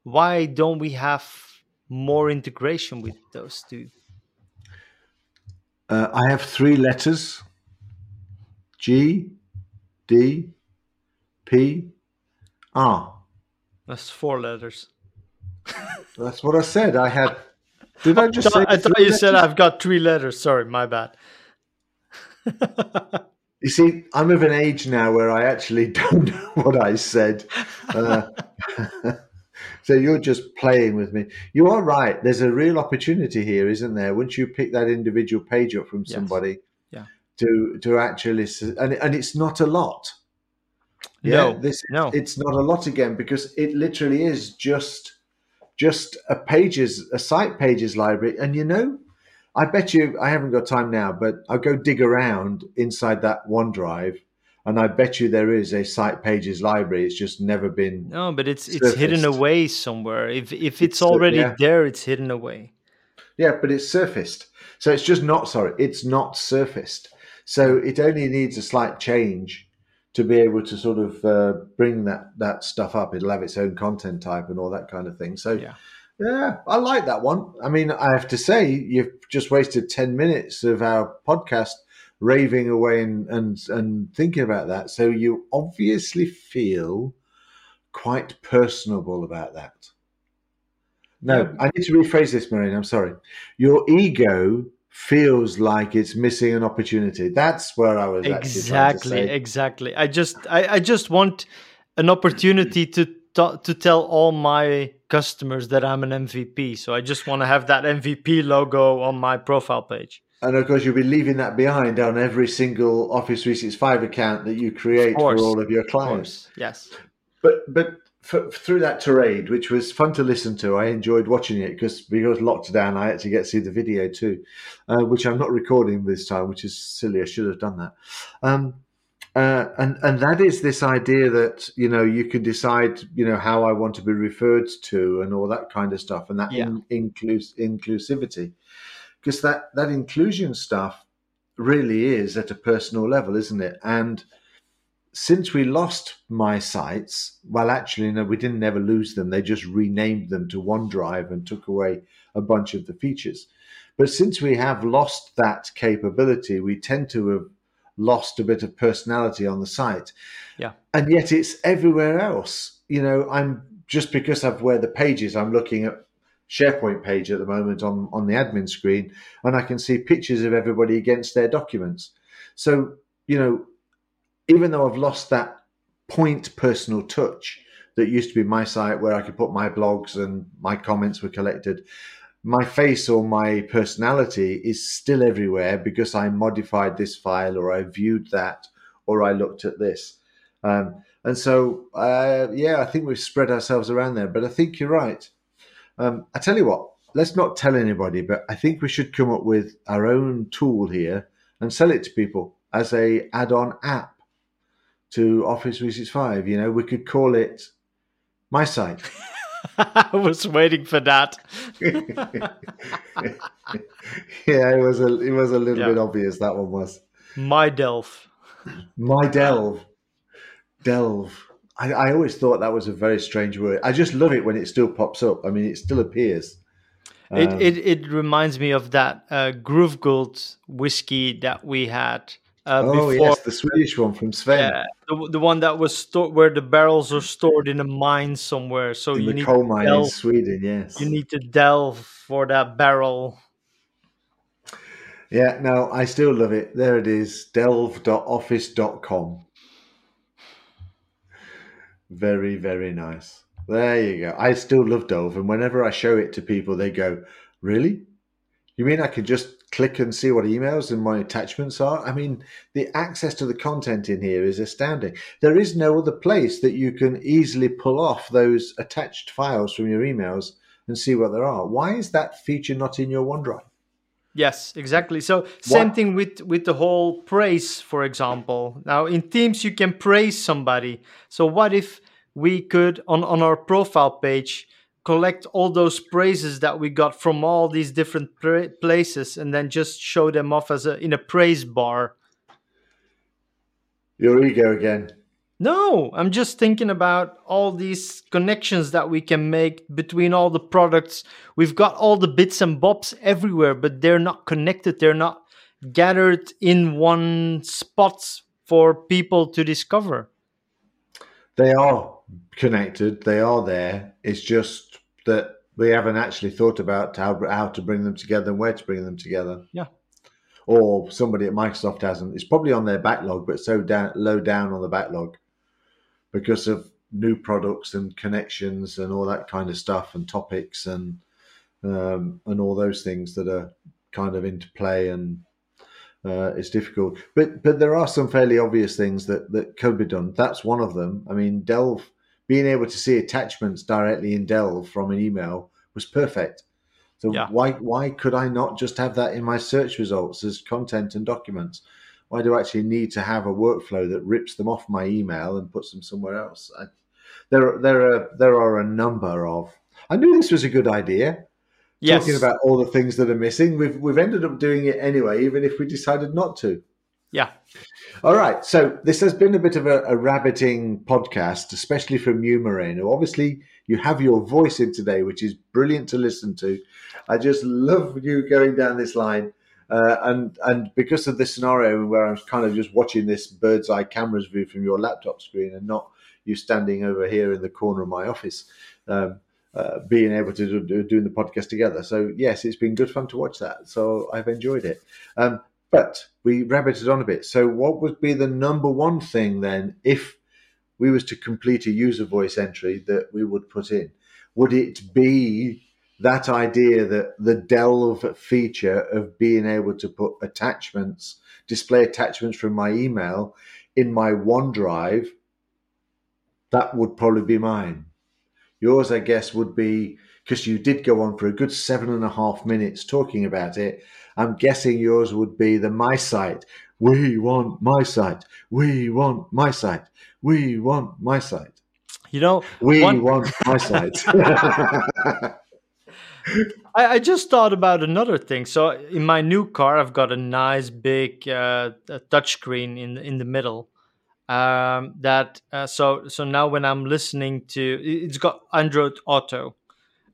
Speaker 1: why don't we have more integration with those two
Speaker 4: Uh, I have three letters: G, D, P, R.
Speaker 1: that's four letters
Speaker 4: That's what I said. I had. Did I just
Speaker 1: I
Speaker 4: say?
Speaker 1: thought, I thought you said? I've got three letters. Sorry, my bad.
Speaker 4: You see, I'm of an age now where I actually don't know what I said. Uh, so you're just playing with me. You are right. There's a real opportunity here, isn't there? Once you pick that individual page up from
Speaker 1: Yes.
Speaker 4: somebody,
Speaker 1: Yeah.
Speaker 4: to to actually, and and it's not a lot.
Speaker 1: No,
Speaker 4: this
Speaker 1: no.
Speaker 4: it's not a lot again because it literally is just just a pages a site pages library, and you know. I bet you I haven't got time now, but I'll go dig around inside that OneDrive, and I bet you there is a site pages library. It's just never been.
Speaker 1: No, but it's it's hidden away somewhere. If if it's
Speaker 4: It's, uh,
Speaker 1: already
Speaker 4: yeah.
Speaker 1: there, it's hidden away.
Speaker 4: Yeah, but it's surfaced, so it's just not. Sorry, it's not surfaced. So it only needs a slight change to be able to sort of uh, bring that that stuff up. It'll have its own content type and all that kind of thing. So
Speaker 1: Yeah.
Speaker 4: Yeah, I like that one. I mean, I have to say, you've just wasted 10 minutes of our podcast raving away and, and, and thinking about that. So you obviously feel quite personable about that. No, I need to rephrase this, Marijn. I'm sorry. Your ego feels like it's missing an opportunity. That's where I was
Speaker 1: exactly exactly i just I, I just want an opportunity to to to tell all my customers that i'm an mvp so i just want to have that mvp logo on my profile page
Speaker 4: And of course, you'll be leaving that behind on every single Office 365 account that you create for all of your clients.
Speaker 1: course yes
Speaker 4: But but for, through that tirade, which was fun to listen to, I enjoyed watching it because because locked down, I actually get to see the video too, uh, which I'm not recording this time, which is silly. I should have done that. Um, uh, and and that is this idea that you know you can decide you know how I want to be referred to and all that kind of stuff, and that
Speaker 1: Yeah.
Speaker 4: in, inclus- inclusivity, because that that inclusion stuff really is at a personal level, isn't it? And since we lost my sites, well, actually, no, we didn't ever lose them. They just renamed them to OneDrive and took away a bunch of the features. But since we have lost that capability, we tend to have lost a bit of personality on the site.
Speaker 1: Yeah.
Speaker 4: And yet it's everywhere else. You know, I'm just because I've where the pages, I'm looking at SharePoint page at the moment on, on the admin screen, and I can see pictures of everybody against their documents. So, you know, even though I've lost that point personal touch that used to be my site where I could put my blogs and my comments were collected, my face or my personality is still everywhere because I modified this file or I viewed that or I looked at this. Um, and so, uh, yeah, I think we've spread ourselves around there. But I think you're right. Um, I tell you what, let's not tell anybody, but I think we should come up with our own tool here and sell it to people as a add-on app to Office 365. You know, we could call it My Site.
Speaker 1: i was waiting for that
Speaker 4: yeah, it was a it was a little
Speaker 1: Yeah.
Speaker 4: bit obvious that one was.
Speaker 1: my delve
Speaker 4: My delve, delve. I, I always thought that was a very strange word. I just love it when it still pops up. I mean, it still appears.
Speaker 1: it,
Speaker 4: Um,
Speaker 1: it it reminds me of that uh, Gruvguld whiskey that we had uh,
Speaker 4: oh
Speaker 1: before
Speaker 4: yes, the Swedish one from Sven
Speaker 1: Yeah, the, the one that was stored where the barrels are stored in a mine somewhere. So
Speaker 4: in
Speaker 1: you
Speaker 4: the
Speaker 1: need
Speaker 4: coal
Speaker 1: to
Speaker 4: mine in
Speaker 1: delve,
Speaker 4: Sweden. Yes.
Speaker 1: you need to delve for that barrel.
Speaker 4: Yeah, no, I still love it. There it is, delve.office.com. Very, very nice. There you go. I still love Delve, and whenever I show it to people, they go, Really? You mean I can just click and see what emails and my attachments are? I mean, the access to the content in here is astounding. There is no other place that you can easily pull off those attached files from your emails and see what there are. Why is that feature not in your OneDrive?
Speaker 1: Yes, exactly. So same thing with with the whole praise, for example. Now in Teams you can praise somebody. So what if we could on on our profile page collect all those praises that we got from all these different pra- places and then just show them off as a in a praise bar.
Speaker 4: Your ego again.
Speaker 1: No, I'm just thinking about all these connections that we can make between all the products. We've got all the bits and bobs everywhere, but they're not connected. They're not gathered in one spot for people to discover.
Speaker 4: They are connected. They are there. It's just that we haven't actually thought about how how to bring them together and where to bring them together.
Speaker 1: Yeah.
Speaker 4: Or somebody at Microsoft hasn't. It's probably on their backlog, but so down low down on the backlog because of new products and connections and all that kind of stuff and topics and um, and all those things that are kind of into play and uh, it's difficult. But but there are some fairly obvious things that that could be done. That's one of them. I mean, Delve being able to see attachments directly in Delve from an email was perfect. So
Speaker 1: Yeah.
Speaker 4: why why could I not just have that in my search results as content and documents? Why do I actually need to have a workflow that rips them off my email and puts them somewhere else? I, there there are there are a number of. I knew this was a good idea
Speaker 1: Yes.
Speaker 4: talking about all the things that are missing. We've we've ended up doing it anyway, even if we decided not to.
Speaker 1: Yeah.
Speaker 4: All right. So this has been a bit of a, a rabbiting podcast, especially from you, Marijn. Obviously, you have your voice in today, which is brilliant to listen to. I just love you going down this line. Uh, and and because of this scenario where I'm kind of just watching this bird's eye camera's view from your laptop screen and not you standing over here in the corner of my office, um, uh, being able to do, do, doing the podcast together. So yes, it's been good fun to watch that. So I've enjoyed it. Um, but we rabbited on a bit. So what would be the number one thing then if we was to complete a user voice entry that we would put in? Would it be that idea that the delve feature of being able to put attachments, display attachments from my email in my OneDrive, that would probably be mine. Yours, I guess, would be because you did go on for a good seven and a half minutes talking about it. I'm guessing yours would be the my site. We want my site. We want my site. We want my site.
Speaker 1: You know,
Speaker 4: we one... want my site.
Speaker 1: I, I, just thought about another thing. So in my new car, I've got a nice big uh, touchscreen in in the middle. Um, that uh, so so now when I'm listening to, it's got Android Auto,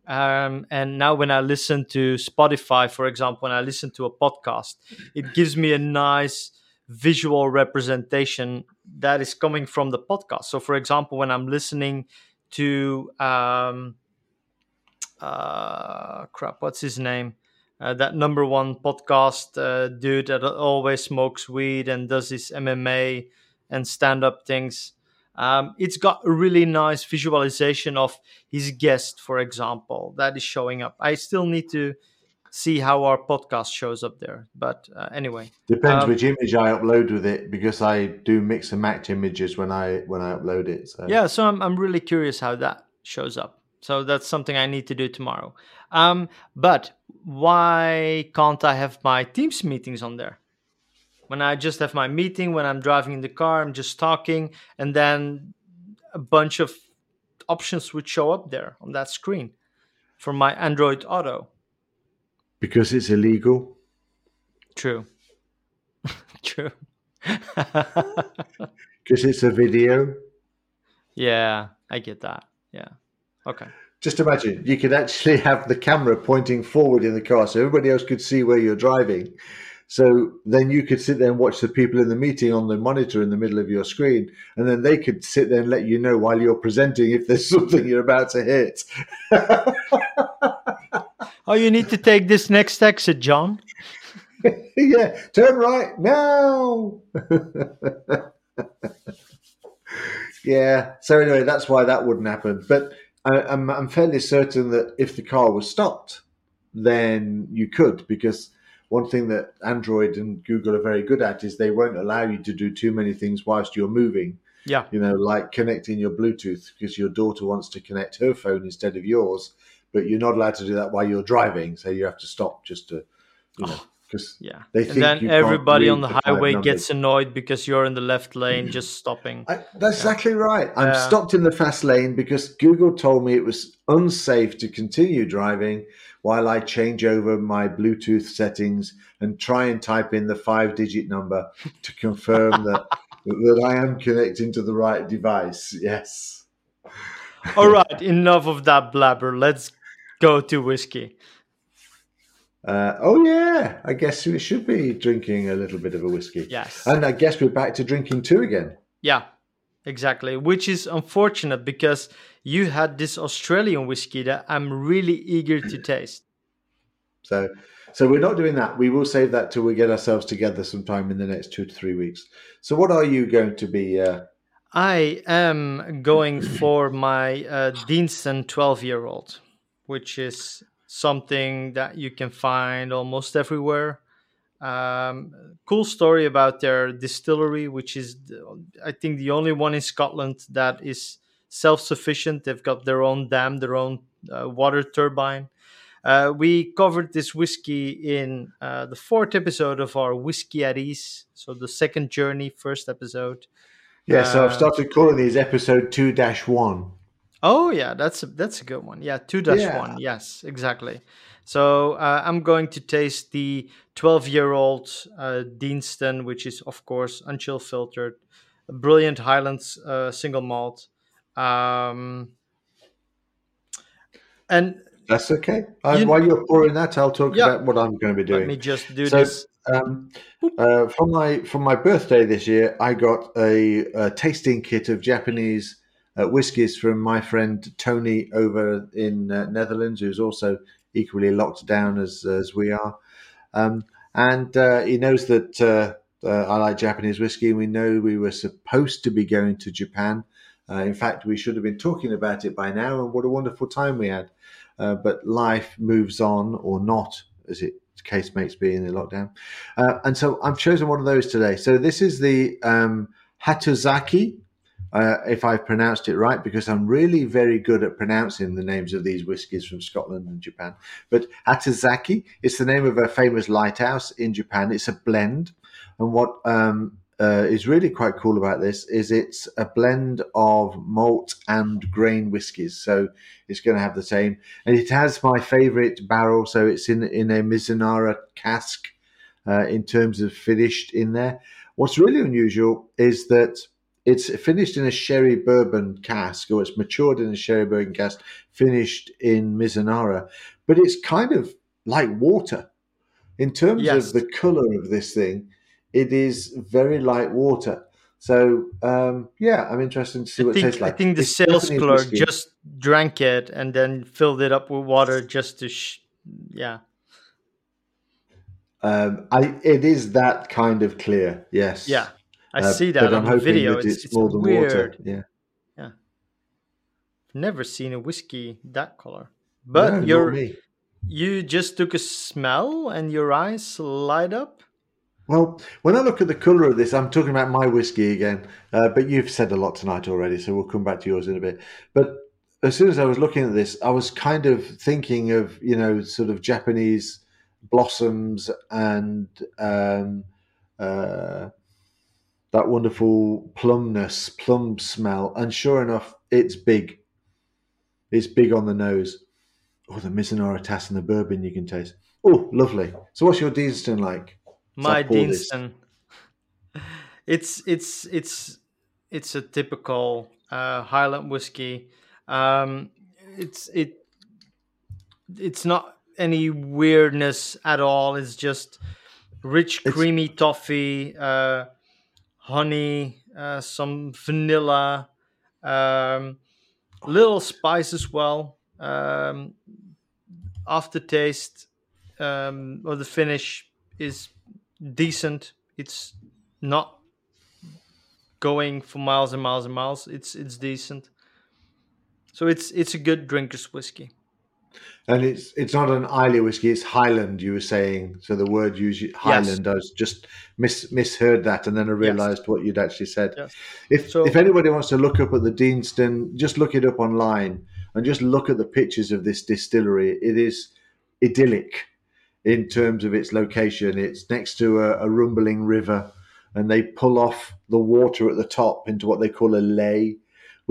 Speaker 1: um, and now when I listen to Spotify, for example, when I listen to a podcast, it gives me a nice visual representation that is coming from the podcast. So, for example, when I'm listening to um, uh, crap, what's his name? Uh, that number one podcast uh, dude that always smokes weed and does his MMA and stand up things. Um, it's got a really nice visualization of his guest, for example, that is showing up. I still need to see how our podcast shows up there. But uh, anyway,
Speaker 4: depends um, which image I upload with it because I do mix and match images when I when I upload it. So
Speaker 1: yeah, so I'm I'm really curious how that shows up. So that's something I need to do tomorrow. Um, but why can't I have my Teams meetings on there? When I just have my meeting, when I'm driving in the car, I'm just talking, and then a bunch of options would show up there on that screen for my Android Auto.
Speaker 4: Because it's illegal?
Speaker 1: True. True.
Speaker 4: Because it's a video?
Speaker 1: Yeah, I get that. Yeah. Okay.
Speaker 4: Just imagine you could actually have the camera pointing forward in the car so everybody else could see where you're driving. So then you could sit there and watch the people in the meeting on the monitor in the middle of your screen, and then they could sit there and let you know while you're presenting if there's something you're about to hit.
Speaker 1: oh, you need to take this next exit, John.
Speaker 4: yeah, turn right now. yeah. So anyway, that's why that wouldn't happen. But I, I'm, I'm fairly certain that if the car was stopped, then you could, because one thing that Android and Google are very good at is they won't allow you to do too many things whilst you're moving.
Speaker 1: Yeah.
Speaker 4: You know, like connecting your Bluetooth because your daughter wants to connect her phone instead of yours, but you're not allowed to do that while you're driving. So you have to stop just to, you know. Oh because
Speaker 1: yeah, they and then everybody on the, the highway gets annoyed because you're in the left lane just stopping.
Speaker 4: I, that's yeah. exactly right. I'm yeah. stopped in the fast lane because Google told me it was unsafe to continue driving while I change over my Bluetooth settings and try and type in the five-digit number to confirm that that I am connecting to the right device. Yes.
Speaker 1: All right, enough of that blabber. Let's go to whiskey.
Speaker 4: Uh, oh yeah, I guess we should be drinking a little bit of a whiskey.
Speaker 1: Yes,
Speaker 4: and I guess we're back to drinking two again.
Speaker 1: Yeah, exactly. Which is unfortunate because you had this Australian whiskey that I'm really eager to taste.
Speaker 4: So, so we're not doing that. We will save that till we get ourselves together sometime in the next two to three weeks. So, what are you going to be? Uh...
Speaker 1: I am going for my uh, Deanston twelve-year-old, which is something that you can find almost everywhere. Um, cool story about their distillery, which is, I think, the only one in Scotland that is self sufficient. They've got their own dam, their own uh, water turbine. Uh, we covered this whiskey in uh, the fourth episode of our Whiskey at Ease. So the second journey, first episode.
Speaker 4: Yeah, so I've uh, started calling these episode 2 1.
Speaker 1: Oh yeah, that's a that's a good one. Yeah, two dash
Speaker 4: Yeah.
Speaker 1: one. Yes, exactly. So uh, I'm going to taste the 12 year old uh, Deanston, which is of course unchill filtered, brilliant Highlands uh, single malt. Um, and
Speaker 4: That's okay.
Speaker 1: You-
Speaker 4: while you're pouring that, I'll talk
Speaker 1: Yeah.
Speaker 4: about what I'm going to be doing.
Speaker 1: let me just do
Speaker 4: So,
Speaker 1: this.
Speaker 4: um, uh, for my for my birthday this year, I got a, a tasting kit of Japanese uh, whiskies from my friend Tony over in uh, Netherlands, who's also equally locked down as as we are. Um, and uh, he knows that uh, uh, I like Japanese whiskey, and we know we were supposed to be going to Japan. Uh, in fact, we should have been talking about it by now, and what a wonderful time we had. But life moves on, or not, as it case makes be in the lockdown. And so I've chosen one of those today. So this is the um, Hatozaki, uh, if I've pronounced it right, because I'm really very good at pronouncing the names of these whiskies from Scotland and Japan. But Hatozaki, it's the name of a famous lighthouse in Japan. It's a blend. And what um, uh, is really quite cool about this is it's a blend of malt and grain whiskies. So it's going to have the same. And it has my favorite barrel. So it's in, in a Mizunara cask uh, in terms of finished in there. What's really unusual is that it's finished in a sherry bourbon cask, or it's matured in a sherry bourbon cask, finished in Mizunara, but it's kind of like water. In terms
Speaker 1: Yes.
Speaker 4: of the color of this thing, it is very light water. So um, yeah, I'm interested to see
Speaker 1: I
Speaker 4: what it
Speaker 1: think,
Speaker 4: tastes like.
Speaker 1: I think the
Speaker 4: It's
Speaker 1: sales clerk just drank it and then filled it up with water just to, sh- yeah.
Speaker 4: Um, I it is that kind of clear. Yes.
Speaker 1: Yeah, I
Speaker 4: Uh,
Speaker 1: see that on
Speaker 4: I'm
Speaker 1: the video. It's,
Speaker 4: it's,
Speaker 1: it's
Speaker 4: more than
Speaker 1: weird.
Speaker 4: water. Yeah. Yeah.
Speaker 1: Never seen a whiskey that color. But
Speaker 4: No,
Speaker 1: you're you just took a smell and your eyes light up.
Speaker 4: Well, when I look at the colour of this, I'm talking about my whiskey again, uh, but you've said a lot tonight already, so we'll come back to yours in a bit. But as soon as I was looking at this, I was kind of thinking of, you know, sort of Japanese blossoms and um, uh, that wonderful plumness, plum smell. And sure enough, it's big. It's big on the nose. Oh, the Mizunara Tass and the bourbon you can taste. Oh, lovely. So, what's your Deanston like?
Speaker 1: My. Deanston. It's it's it's it's a typical uh, Highland whiskey. Um, it's it it's not any weirdness at all. It's just rich,
Speaker 4: It's-
Speaker 1: creamy toffee, uh, honey, uh, some vanilla, um, little spice as well. Um, aftertaste um, or the finish is decent. It's not going for miles and miles and miles. It's it's decent. So it's it's a good drinker's whiskey.
Speaker 4: And it's it's not an Islay whiskey; it's Highland. You were saying so. The word used Highland. I was just mis misheard that, and then I realised what you'd actually said.
Speaker 1: Yes.
Speaker 4: If
Speaker 1: So-
Speaker 4: if anybody wants to look up at the Deanston, just look it up online and just look at the pictures of this distillery. It is idyllic in terms of its location. It's next to a, a rumbling river, and they pull off the water at the top into what they call a ley,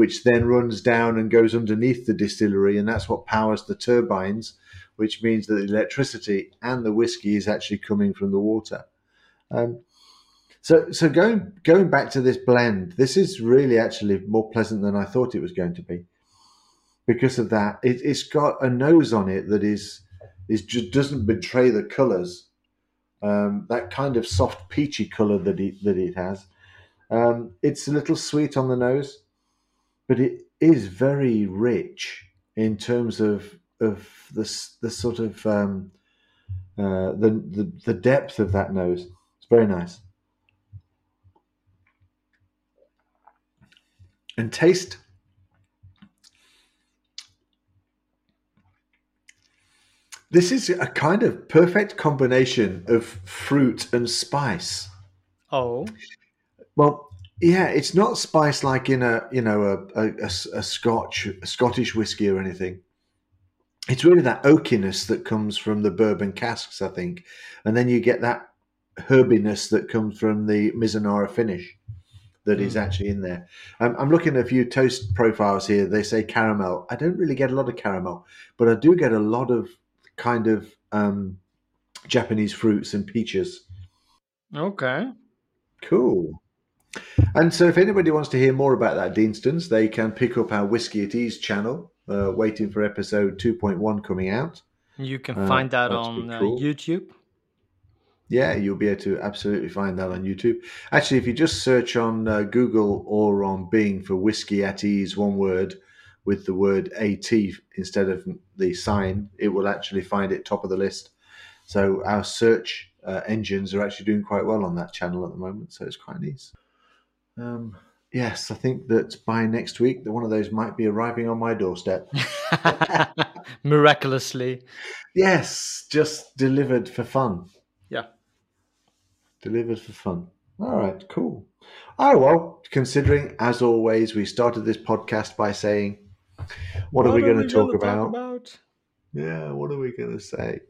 Speaker 4: which then runs down and goes underneath the distillery, and that's what powers the turbines, which means that the electricity and the whiskey is actually coming from the water. Um, so, so going going back to this blend, this is really actually more pleasant than I thought it was going to be. Because of that, it, it's got a nose on it that is is just doesn't betray the colours. Um, that kind of soft peachy colour that it that it has. Um, it's a little sweet on the nose, but it is very rich in terms of of the the sort of um, uh, the, the the depth of that nose. It's very nice. And taste. This is a kind of perfect combination of fruit and spice.
Speaker 1: Oh,
Speaker 4: Well, yeah, it's not spice like in a you know a, a, a Scotch a Scottish whiskey or anything. It's really that oakiness that comes from the bourbon casks, I think, and then you get that herbiness that comes from the Mizunara finish. that is actually in there. Um, I'm looking at a few toast profiles here. They say caramel. I don't really get a lot of caramel, but I do get a lot of kind of um, Japanese fruits and peaches.
Speaker 1: Okay.
Speaker 4: Cool. And so, if anybody wants to hear more about that, Deanstons, they can pick up our Whiskey at Ease channel, uh, waiting for episode 2.1 coming out.
Speaker 1: You can
Speaker 4: Uh,
Speaker 1: find that on
Speaker 4: pretty
Speaker 1: uh. YouTube.
Speaker 4: Yeah, you'll be able to absolutely find that on YouTube. Actually, if you just search on uh, Google or on Bing for Whiskey at Ease, one word, with the word AT instead of the sign, it will actually find it top of the list. So our search uh, engines are actually doing quite well on that channel at the moment, so it's quite nice. Um, yes, I think that by next week, that one of those might be arriving on my doorstep.
Speaker 1: Miraculously.
Speaker 4: yes, just delivered for fun.
Speaker 1: Yeah.
Speaker 4: Delivered for fun. All right, cool. Oh, well, considering, as always, we started this podcast by saying, What, are we going to talk
Speaker 1: gonna
Speaker 4: about? Yeah, what are we going to say?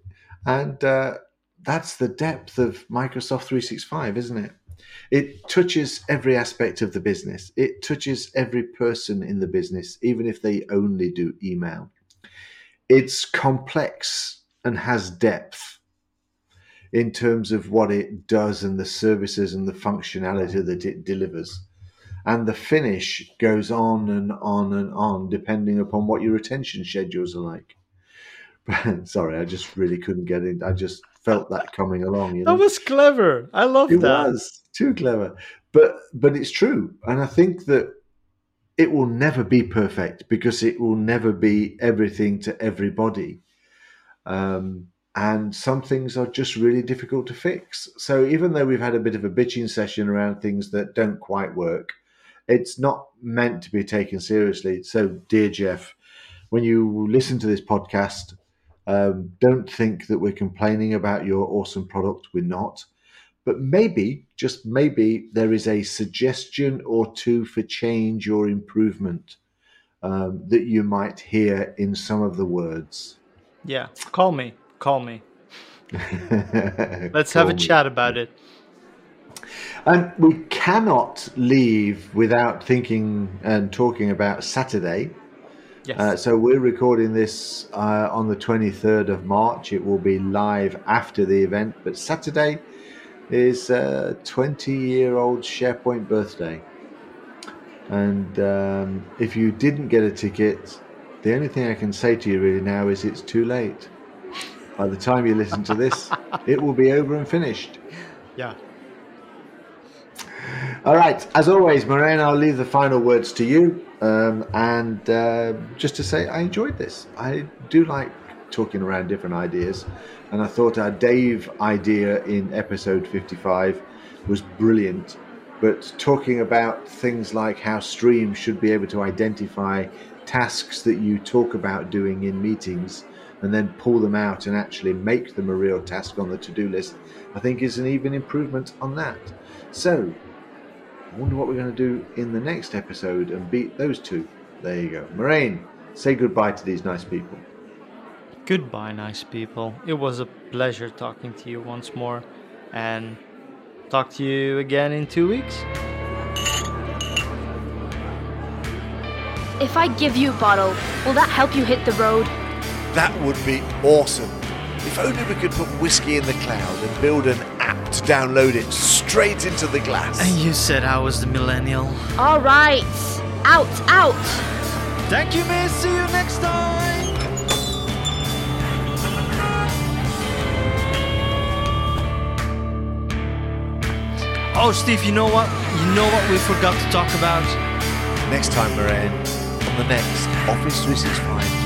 Speaker 4: And uh, that's the depth of Microsoft 365, isn't it? It touches every aspect of the business. It touches every person in the business, even if they only do email. It's complex and has depth in terms of what it does and the services and the functionality that it delivers. And the finish goes on and on and on, depending upon what your attention schedules are like. Sorry, I just really couldn't get in. I just felt that coming along. You know?
Speaker 1: That was clever. I love
Speaker 4: it
Speaker 1: that.
Speaker 4: was too clever, but but it's true, and I think that it will never be perfect because it will never be everything to everybody. Um, and some things are just really difficult to fix. So even though we've had a bit of a bitching session around things that don't quite work, it's not meant to be taken seriously. So, dear Jeff, when you listen to this podcast, um, don't think that we're complaining about your awesome product. We're not. But maybe, just maybe, there is a suggestion or two for change or improvement um, that you might hear in some of the words.
Speaker 1: Yeah. Call me. Call me. Let's
Speaker 4: Let's
Speaker 1: have a chat about it.
Speaker 4: And we cannot leave without thinking and talking about Saturday.
Speaker 1: Yes.
Speaker 4: Uh, so we're recording this uh, on the 23rd of March. It will be live after the event, but Saturday is a 20 year old SharePoint birthday. And um, if you didn't get a ticket, the only thing I can say to you really now is it's too late. By the time you listen to this, it will be over and finished.
Speaker 1: yeah.
Speaker 4: All right. As always, Marijn, I'll leave the final words to you. Um, and uh, just to say, I enjoyed this. I do like talking around different ideas. And I thought our Dave idea in episode 55 was brilliant. But talking about things like how Stream should be able to identify tasks that you talk about doing in meetings and then pull them out and actually make them a real task on the to do list, I think is an even improvement on that. So, I wonder what we're going to do in the next episode and beat those two. There you go. Marijn, say goodbye to these nice people.
Speaker 1: Goodbye, nice people. It was a pleasure talking to you once more. And talk to you again in two weeks.
Speaker 3: If I give you a bottle, will that help you hit the road?
Speaker 2: That would be awesome. If only we could put whiskey in the cloud and build an app to download it straight into the glass.
Speaker 1: And you said I was the millennial.
Speaker 3: All right. Out, out.
Speaker 1: Thank you, miss. See you next time. Oh, Steve, you know what? You know what we forgot to talk about?
Speaker 2: Next time, Marijn, on the next Office 365